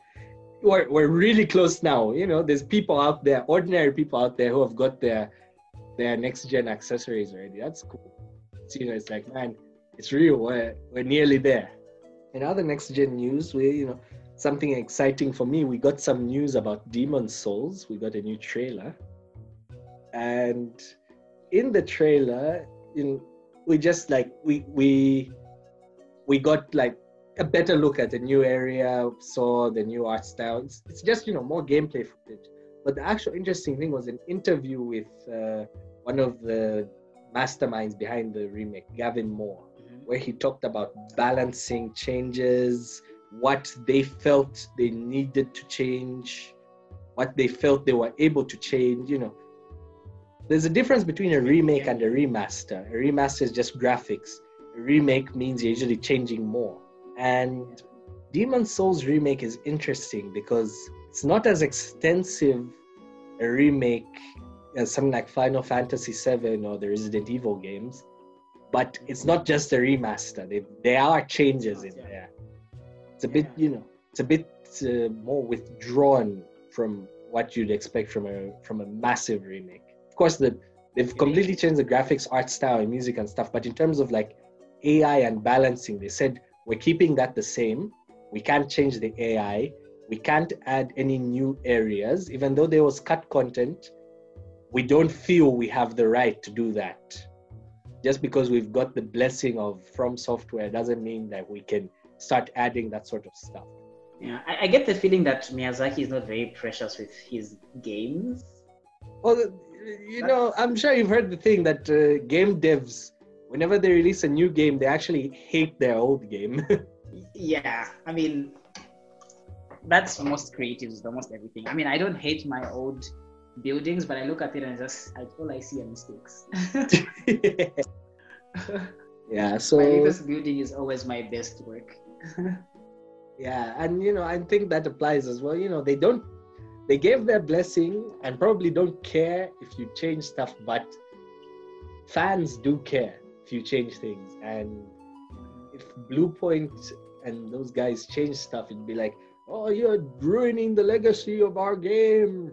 we're we're really close now. You know, there's people out there, ordinary people out there who have got their their next gen accessories already. That's cool. So, you know, it's like man, it's real. We're we're nearly there. In other next gen news, we you know something exciting for me. We got some news about Demon's Souls. We got a new trailer, and in the trailer, you know, we just like we we we got like a better look at the new area, saw the new art style. It's, it's just you know more gameplay footage. But the actual interesting thing was an interview with uh, one of the masterminds behind the remake, Gavin Moore, mm-hmm. where he talked about balancing changes, what they felt they needed to change, what they felt they were able to change. You know, there's a difference between a remake and a remaster. A remaster is just graphics. A remake means you're usually changing more. And Demon's Souls remake is interesting because it's not as extensive a remake as something like Final Fantasy VII or the Resident Evil games, but it's not just a remaster. They, there are changes in there. It's a bit, you know, it's a bit uh, more withdrawn from what you'd expect from a from a massive remake. Of course, the they've completely changed the graphics, art style, and music and stuff. But in terms of like AI and balancing, they said we're keeping that the same. We can't change the AI. We can't add any new areas. Even though there was cut content, we don't feel we have the right to do that. Just because we've got the blessing of From Software doesn't mean that we can start adding that sort of stuff. Yeah, I, I get the feeling that Miyazaki is not very precious with his games. Well, you know, I'm sure you've heard the thing that uh, game devs whenever they release a new game, they actually hate their old game. <laughs> yeah, I mean, that's most creatives, almost everything. I mean, I don't hate my old buildings, but I look at it and just I, all I see are mistakes. <laughs> yeah, so my latest building is always my best work. <laughs> yeah, and you know, I think that applies as well. You know, they don't they gave their blessing and probably don't care if you change stuff, but fans do care you change things. And if Bluepoint and those guys change stuff, it'd be like, oh, you're ruining the legacy of our game.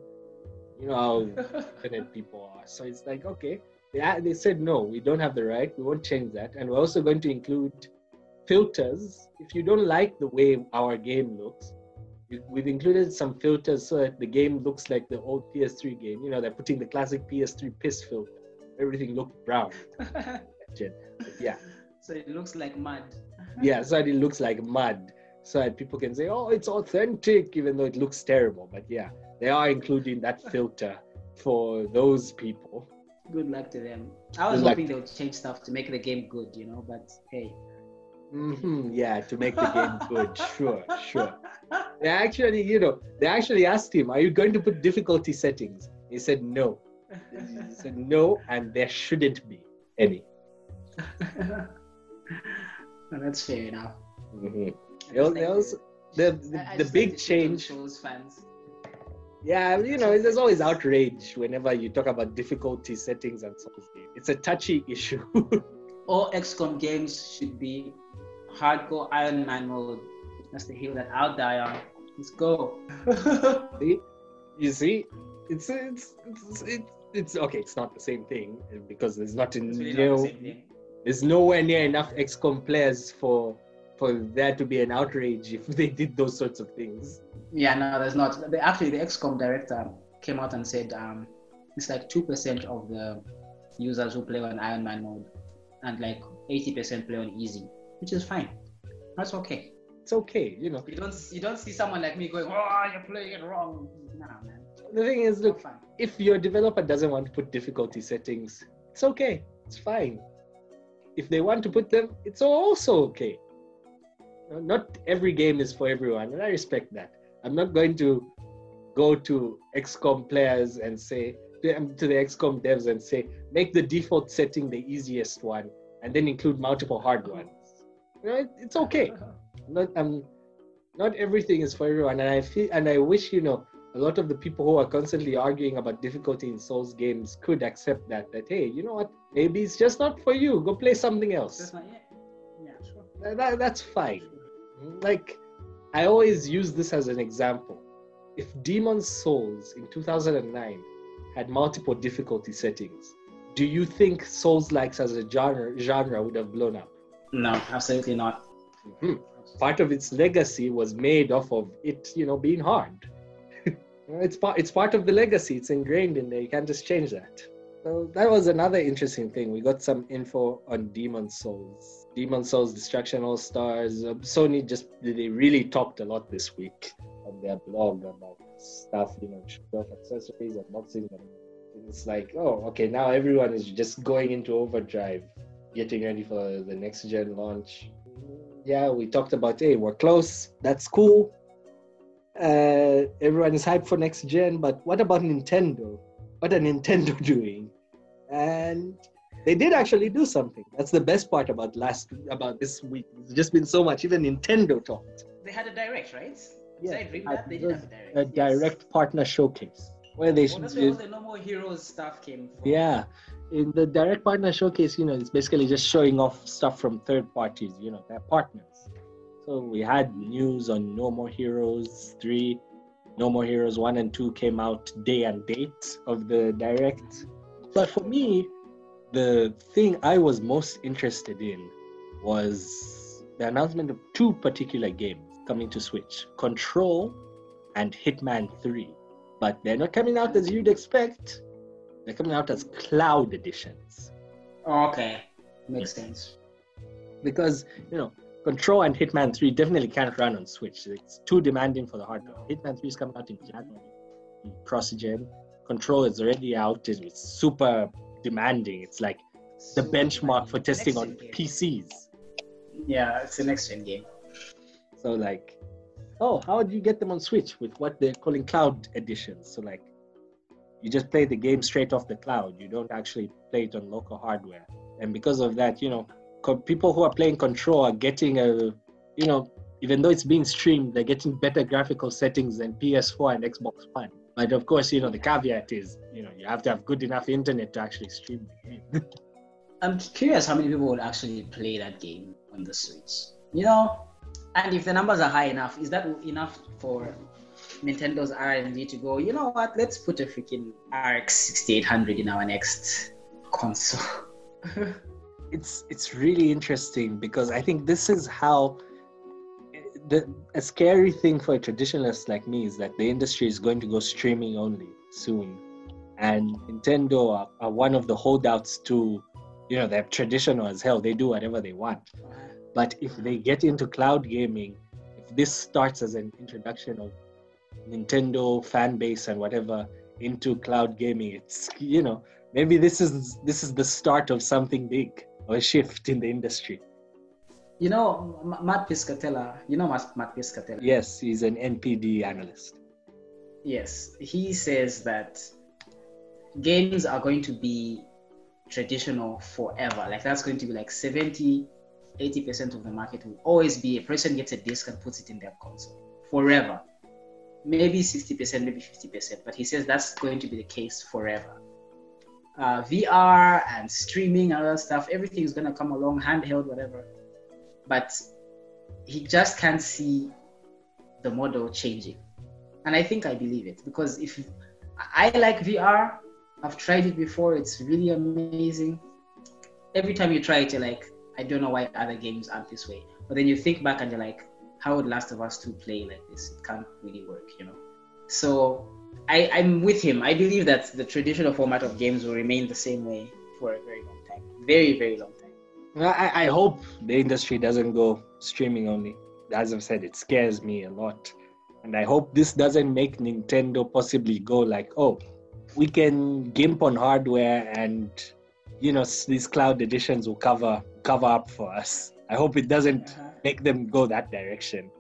You know how <laughs> internet people are. So it's like, okay, they, they said, no, we don't have the right. We won't change that. And we're also going to include filters. If you don't like the way our game looks, we've included some filters so that the game looks like the old PS3 game. You know, they're putting the classic PS3 piss filter. Everything looked brown. <laughs> yeah. <laughs> So it looks like mud. yeah, so it looks like mud. So that people can say, oh, it's authentic, even though it looks terrible. But yeah, they are including that <laughs> filter for those people. Good luck to them. I was good hoping they would change stuff to make the game good, you know, but hey. Mm-hmm, yeah, to make the game good. <laughs> Sure, sure. They actually, you know, they actually asked him, Are you going to put difficulty settings? He said no. He said no, and there shouldn't be any. <laughs> that's fair enough. Mm-hmm. the the, the big change. Shows fans. Yeah, you know, there's always outrage whenever you talk about difficulty settings and so on. It's a touchy issue. <laughs> All XCOM games should be hardcore Iron Man mode. That's the hill that I'll die on. Let's go. <laughs> see? You see, it's it's it's, it's it's okay. It's not the same thing because there's not a really new. There's nowhere near enough XCOM players for for there to be an outrage if <laughs> they did those sorts of things. Yeah, no, there's not. Actually, the XCOM director came out and said um, it's like two percent of the users who play on Iron Man mode, and like eighty percent play on easy, which is fine. That's okay. It's okay, you know. You don't you don't see someone like me going, "Oh, you're playing it wrong." Nah, man. The thing is, look, if your developer doesn't want to put difficulty settings, it's okay. It's fine. If they want to put them, it's also okay. Not every game is for everyone, and I respect that. I'm not going to go to XCOM players and say um, to the XCOM devs and say make the default setting the easiest one, and then include multiple hard ones. You know, it's okay. I'm <laughs> not, I'm, not everything is for everyone, and I feel and I wish you know a lot of the people who are constantly arguing about difficulty in Souls games could accept that. That hey, you know what? Maybe it's just not for you. Go play something else. That's yeah. Yeah, sure. That, that- that's fine. Like, I always use this as an example. If Demon's Souls in 2009 had multiple difficulty settings, do you think Souls likes as a genre, genre would have blown up? No, absolutely not. Mhm. Part of its legacy was made off of it, you know, being hard. It's part it's part of the legacy. It's ingrained in there. You can't just change that. So that was another interesting thing. We got some info on Demon's Souls. Demon's Souls Destruction All Stars. Uh, Sony just they really talked a lot this week on their blog about stuff, you know, off accessories, unboxing them. It's like, oh, okay, now everyone is just going into overdrive, getting ready for the next gen launch. Yeah, we talked about, hey, we're close. That's cool. Uh, everyone is hyped for next gen, but what about Nintendo? What are Nintendo <laughs> doing? And they did actually do something. That's the best part about last about this week. It's just been so much. Even Nintendo talked. They had a direct, right? Yeah, dream that? They did have a direct. A yes. direct partner showcase where they Well, that's where all the No More Heroes stuff came from. Yeah, in the direct partner showcase, you know, it's basically just showing off stuff from third parties, you know, their partners. So we had news on No More Heroes 3, No More Heroes 1 and 2 came out day and date of the direct. But for me, the thing I was most interested in was the announcement of two particular games coming to Switch Control and Hitman 3. But they're not coming out as you'd expect. They're coming out as cloud editions. Okay. Makes sense. Because, you know, Control and Hitman 3 definitely can't run on Switch. It's too demanding for the hardware. Hitman 3 is coming out in January, cross gen. Control is already out and it's super demanding. It's like the benchmark for testing on. PCs. Yeah, it's the next gen game. So, like, oh, how do you get them on Switch with what they're calling cloud editions? So, like, you just play the game straight off the cloud. You don't actually play it on local hardware. And because of that, you know, people who are playing Control are getting a, you know, even though it's being streamed, they're getting better graphical settings than PS4 and Xbox One. But of course, you know, the caveat is, you know, you have to have good enough internet to actually stream the game. <laughs> I'm curious how many people would actually play that game on the Switch. You know, and if the numbers are high enough, is that enough for Nintendo's R&D to go? You know what? Let's put a freaking RX 6800 in our next console. <laughs> it's it's really interesting because I think this is how the a scary thing for a traditionalist like me is that the industry is going to go streaming only soon, and Nintendo are, are one of the holdouts to, you know, they're traditional as hell. They do whatever they want. But if they get into cloud gaming, if this starts as an introduction of Nintendo fan base and whatever into cloud gaming, it's you know maybe this is this is the start of something big or a shift in the industry. You know, Matt Piscatella, you know Matt, Matt Piscatella? Yes, he's an NPD analyst. Yes, he says that games are going to be traditional forever. Like that's going to be like 70, 80% of the market will always be a person gets a disc and puts it in their console forever. Maybe 60%, maybe 50%, but he says that's going to be the case forever. Uh, VR and streaming and other stuff, everything is going to come along, handheld, whatever. But he just can't see the model changing and I think I believe it because if I like VR, I've tried it before. It's really amazing. Every time you try it, you're like, I don't know why other games aren't this way. But then you think back and you're like, how would Last of Us 2 play like this? It can't really work, you know. So I, I'm with him. I believe that the traditional format of games will remain the same way for a very long time. Very, very long time. I, I hope the industry doesn't go streaming only. As I've said, it scares me a lot. And I hope this doesn't make Nintendo possibly go like, oh, we can gimp on hardware and you know these cloud editions will cover cover up for us. I hope it doesn't Uh-huh. make them go that direction.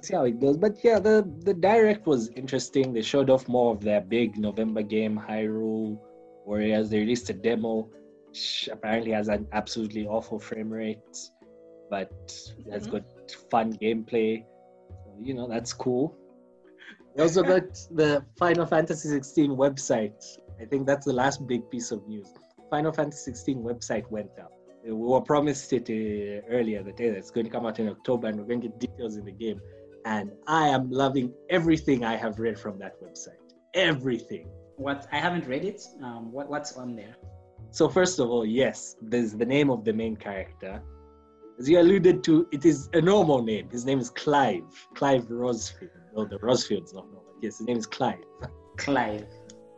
See how it goes. But yeah, the the direct was interesting. They showed off more of their big November game, Hyrule Warriors. They released a demo, which apparently has an absolutely awful frame rate, but it has got fun gameplay. So, you know, that's cool. We also got the Final Fantasy 16 website. I think that's the last big piece of news. Final Fantasy 16 website went up. We were promised it uh, earlier the day that it's going to come out in October and we're going to get details in the game. And I am loving everything I have read from that website. Everything. What I haven't read it. Um, what what's on there? So first of all, yes, there's the name of the main character. As you alluded to, it is a normal name. His name is Clive. Clive Rosfield. No, the Rosfield's not normal. Yes, his name is Clive. Clive.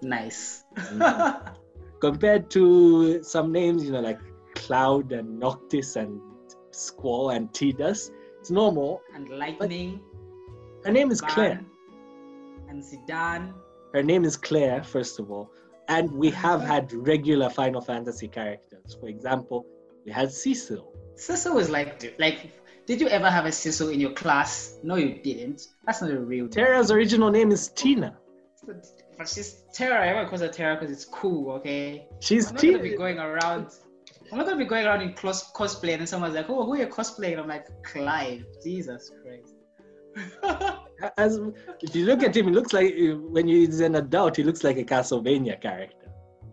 Nice. <laughs> Compared to some names, you know, like Cloud and Noctis and Squall and Tidus, it's normal. And Lightning. Her name is Claire. And Zidane. Her name is Claire, first of all. And we have had regular Final Fantasy characters. For example, we had Cecil. Cecil was like, like, did you ever have a Cecil in your class? No, you didn't. That's not a real. Terra's original name is Tina. But she's Terra. Everyone calls her Terra because it's cool. Okay. She's I'm not Tina. gonna be going around. I'm not gonna be going around in cos- cosplay and someone's like, "Oh, who are you cosplaying?" I'm like, "Clive." Jesus Christ. <laughs> As if you look at him, he looks like when he's an adult, he looks like a Castlevania character.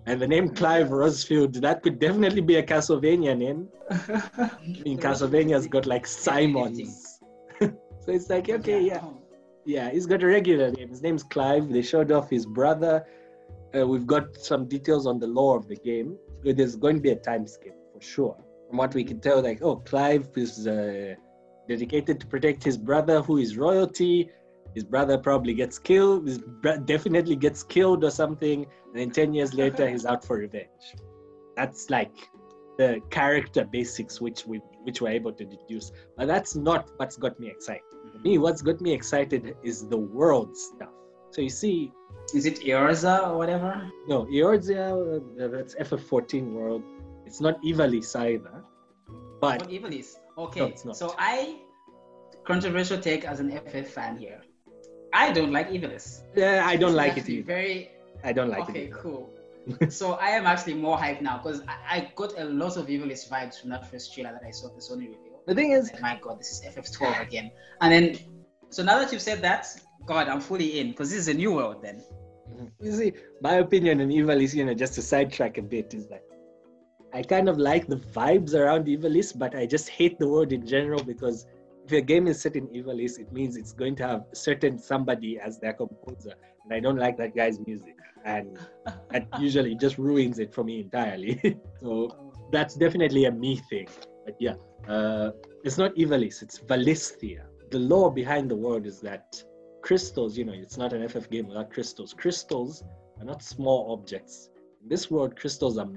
And the name Clive Rosfield, that could definitely be a Castlevania name. I mean, Castlevania's got like Simons. <laughs> so it's like, okay, yeah. Yeah, he's got a regular name. His name's Clive. They showed off his brother. Uh, we've got some details on the lore of the game. There's going to be a time skip for sure. From what we can tell, like, oh, Clive is uh, dedicated to protect his brother, who is royalty. His brother probably gets killed. His definitely gets killed or something, and then ten years later, he's out for revenge. That's like the character basics which we which we're able to deduce. But that's not what's got me excited. For me, what's got me excited is the world stuff. So you see, is it Eorzea or whatever? No, Eorzea, uh, that's FF14 world. It's not Ivalice either. But what Ivalice? Okay, no, so I controversial take as an FF fan here. I don't like Ivalice. Yeah, I don't like it either. Very. I don't like okay, it. Okay, cool. <laughs> so I am actually more hyped now because I, I, got a lot of Ivalice vibes from that first trailer that I saw the Sony reveal. The thing is, my God, this is FF12 again. And then, so now that you've said that, God, I'm fully in because this is a new world then. You see, my opinion on Ivalice, you know, just to sidetrack a bit, is that I kind of like the vibes around Ivalice, but I just hate the word in general because if a game is set in Ivalice, it means it's going to have certain somebody as their composer, and I don't like that guy's music, and that <laughs> usually just ruins it for me entirely. <laughs> so that's definitely a me thing. But yeah, uh, it's not Ivalice, it's Valisthea. The lore behind the world is that crystals, you know, it's not an FF game without crystals. Crystals are not small objects. In this world, crystals are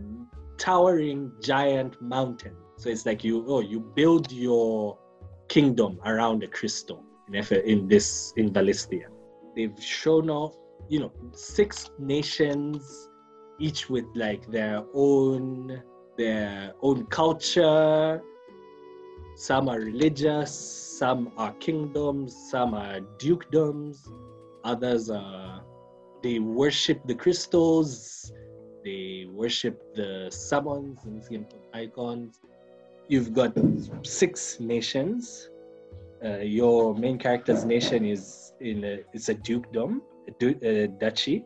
towering giant mountain. So it's like you, oh, you build your kingdom around a crystal in, in this, in Valisthea. They've shown off, you know, six nations, each with like their own, their own culture, some are religious, some are kingdoms, some are dukedoms, others are they worship the crystals, they worship the summons and simple Eikons. You've got six nations. Uh, your main character's nation is in a, it's a dukedom, a, du- a duchy,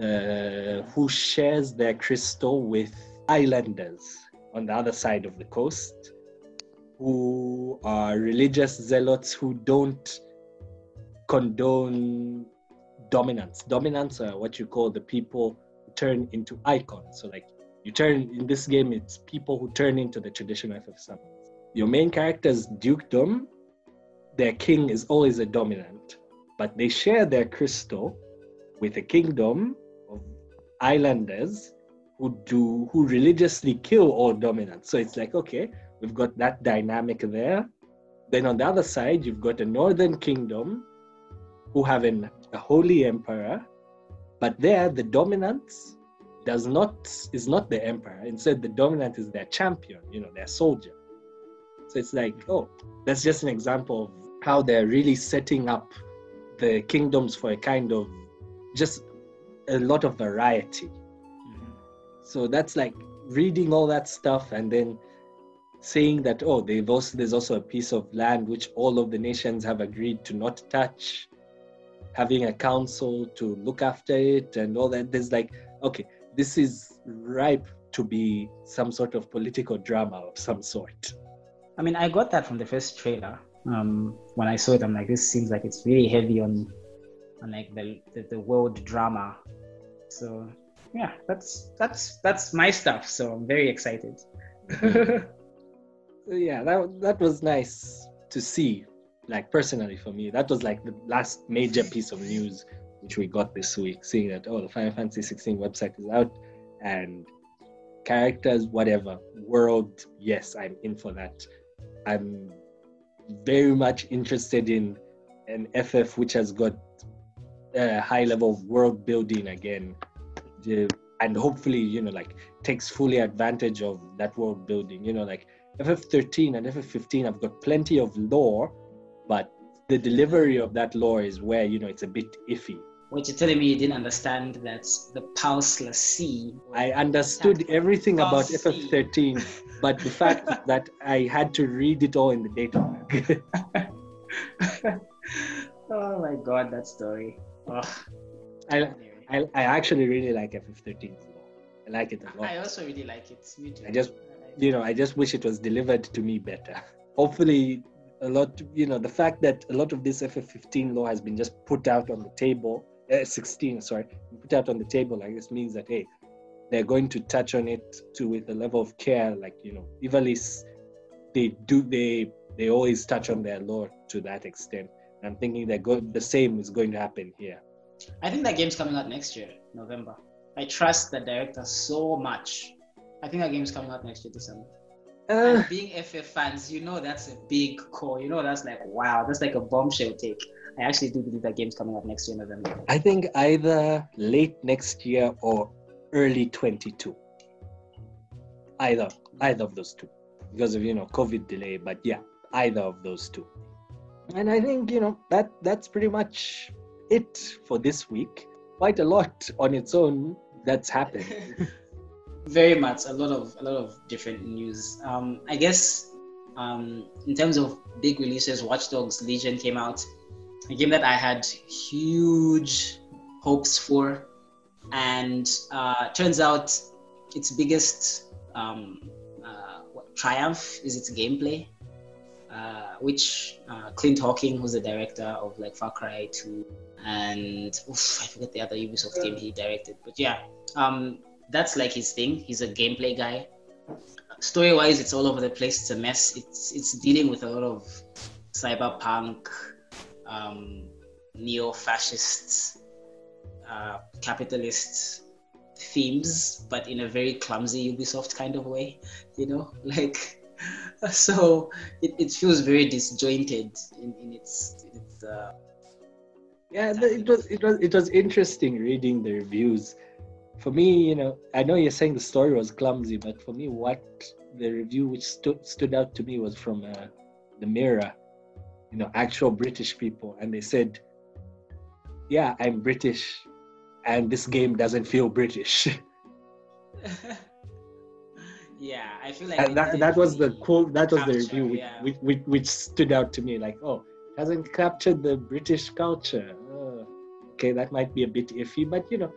uh, who shares their crystal with islanders on the other side of the coast who are religious zealots who don't condone Dominants. Dominants are what you call the people turn into Eikons. So, like, you turn in this game, it's people who turn into the traditional FF summons. Your main character's dukedom, their king is always a dominant, but they share their crystal with a kingdom of islanders who do who religiously kill all dominants. So it's like, okay, We've got that dynamic there. Then on the other side, you've got a northern kingdom who have an, a holy emperor, but there the dominant does not is not the emperor. Instead, the dominant is their champion, you know, their soldier. So it's like, oh, that's just an example of how they're really setting up the kingdoms for a kind of just a lot of variety. Mm-hmm. So that's like reading all that stuff and then saying that oh they've also there's also a piece of land which all of the nations have agreed to not touch having a council to look after it and all that. There's like, okay, this is ripe to be some sort of political drama of some sort. I mean, I got that from the first trailer. Um, when I saw it, I'm like, this seems like it's really heavy on, on like the, the, the world drama. So yeah, that's that's that's my stuff. So I'm very excited. <laughs> yeah, that that was nice to see. Like personally for me, that was like the last major piece of news which we got this week, seeing that oh the Final Fantasy 16 website is out and characters, whatever, world, yes, I'm in for that. I'm very much interested in an FF which has got a high level of world building again. And hopefully, you know, like takes fully advantage of that world building. You know, like FF13 and FF15 have got plenty of lore, but the delivery of that lore is where, you know, it's a bit iffy. What you're telling me you didn't understand that the Pulse l'Cie. I understood everything about FF13, but the fact <laughs> that I had to read it all in the data <laughs> oh my god, that story. Oh. I, I, I actually really like FF13. I like it a lot. I also really like it. Me too. I just, you know, I just wish it was delivered to me better. Hopefully, a lot, you know, the fact that a lot of this FF15 lore has been just put out on the table, uh, 16, sorry, put out on the table like this means that, hey, they're going to touch on it to with a level of care, like, you know, Ivalice, they do, they, they always touch on their lore to that extent. I'm thinking that go- the same is going to happen here. I think that game's coming out next year, November. I trust the director so much. I think that game's coming out next year, December. Uh, and being FF fans, you know that's a big call. You know that's like wow, that's like a bombshell take. I actually do believe that game's coming out next year, November. I think either late next year or early 22. Either, either of those two, because of you know COVID delay. But yeah, either of those two. And I think you know that that's pretty much it for this week. Quite a lot on its own that's happened. <laughs> Very much a lot of a lot of different news. Um, I guess um, in terms of big releases, Watch Dogs Legion came out, a game that I had huge hopes for, and uh, turns out its biggest um, uh, triumph is its gameplay. Uh, which uh, Clint Hocking, who's the director of like Far Cry 2, and oof, I forget the other Ubisoft game he directed, but yeah, um, that's like his thing. He's a gameplay guy. Story wise, it's all over the place. It's a mess. It's it's dealing with a lot of cyberpunk, um, neo-fascist, uh, capitalist themes, but in a very clumsy Ubisoft kind of way. You know, <laughs> like so it, it feels very disjointed in, in its, its uh, yeah it was it was it was interesting reading the reviews for me you know i know you're saying the story was clumsy but for me what the review which stood stood out to me was from uh, the mirror you know actual british people. And they said yeah i'm british and this game doesn't feel british. <laughs> Yeah i feel like that, that was the quote that was capture, the review which, yeah. which, which, which, stood out to me like oh it hasn't captured the british culture. Oh, okay that might be a bit iffy but you know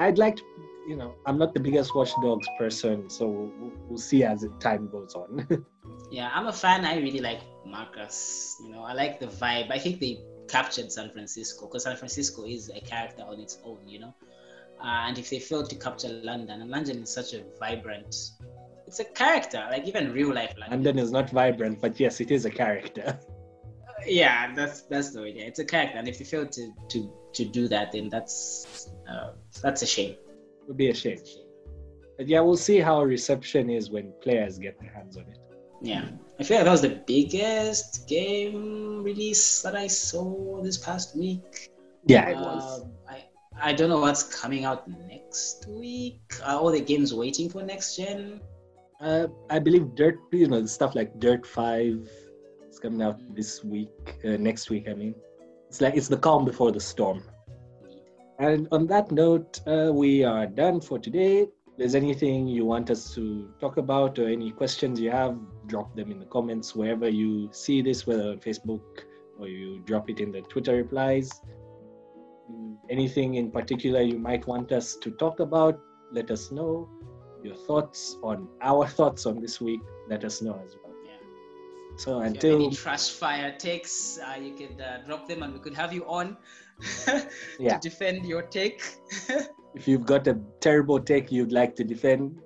i'd like to you know i'm not the biggest watchdogs person so we'll, we'll see as time goes on <laughs> yeah i'm a fan i really like marcus you know i like the vibe i think they captured san francisco because san francisco is a character on its own you know uh, and if they failed to capture London, and London is such a vibrant it's a character, like even real life London. London is not vibrant, but yes, it is a character. <laughs> yeah, that's that's the idea. It's a character, and if you fail to to to do that, then that's uh, that's a shame. It would be a shame. But yeah, we'll see how reception is when players get their hands on it. Yeah, I feel like that was the biggest game release that I saw this past week. Yeah, it was. Um, I I don't know what's coming out next week. Are all the games waiting for next gen? Uh, I believe Dirt, you know, stuff like Dirt Five is coming out this week, uh, next week. I mean, it's like it's the calm before the storm. And on that note, uh, we are done for today. If there's anything you want us to talk about or any questions you have, drop them in the comments wherever you see this, whether on Facebook or you drop it in the Twitter replies. anything in particular you might want us to talk about, let us know. Your thoughts on our thoughts on this week, let us know as well. So If you have until any trash fire takes, uh, you could uh, drop them and we could have you on <laughs> Yeah. to defend your take. <laughs> if you've got a terrible take you'd like to defend,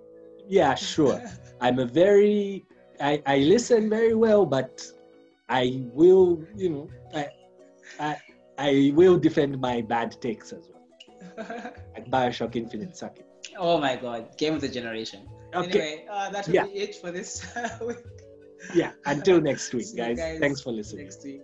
yeah, sure. <laughs> I'm a very I, I listen very well, but I will, you know, I I I will defend my bad takes as well. Like Bioshock Infinite suck it. oh my god, game of the generation. Okay. Anyway, uh, that will Yeah. be it for this week. Yeah. Until next week, guys. guys Thanks for listening. Next week.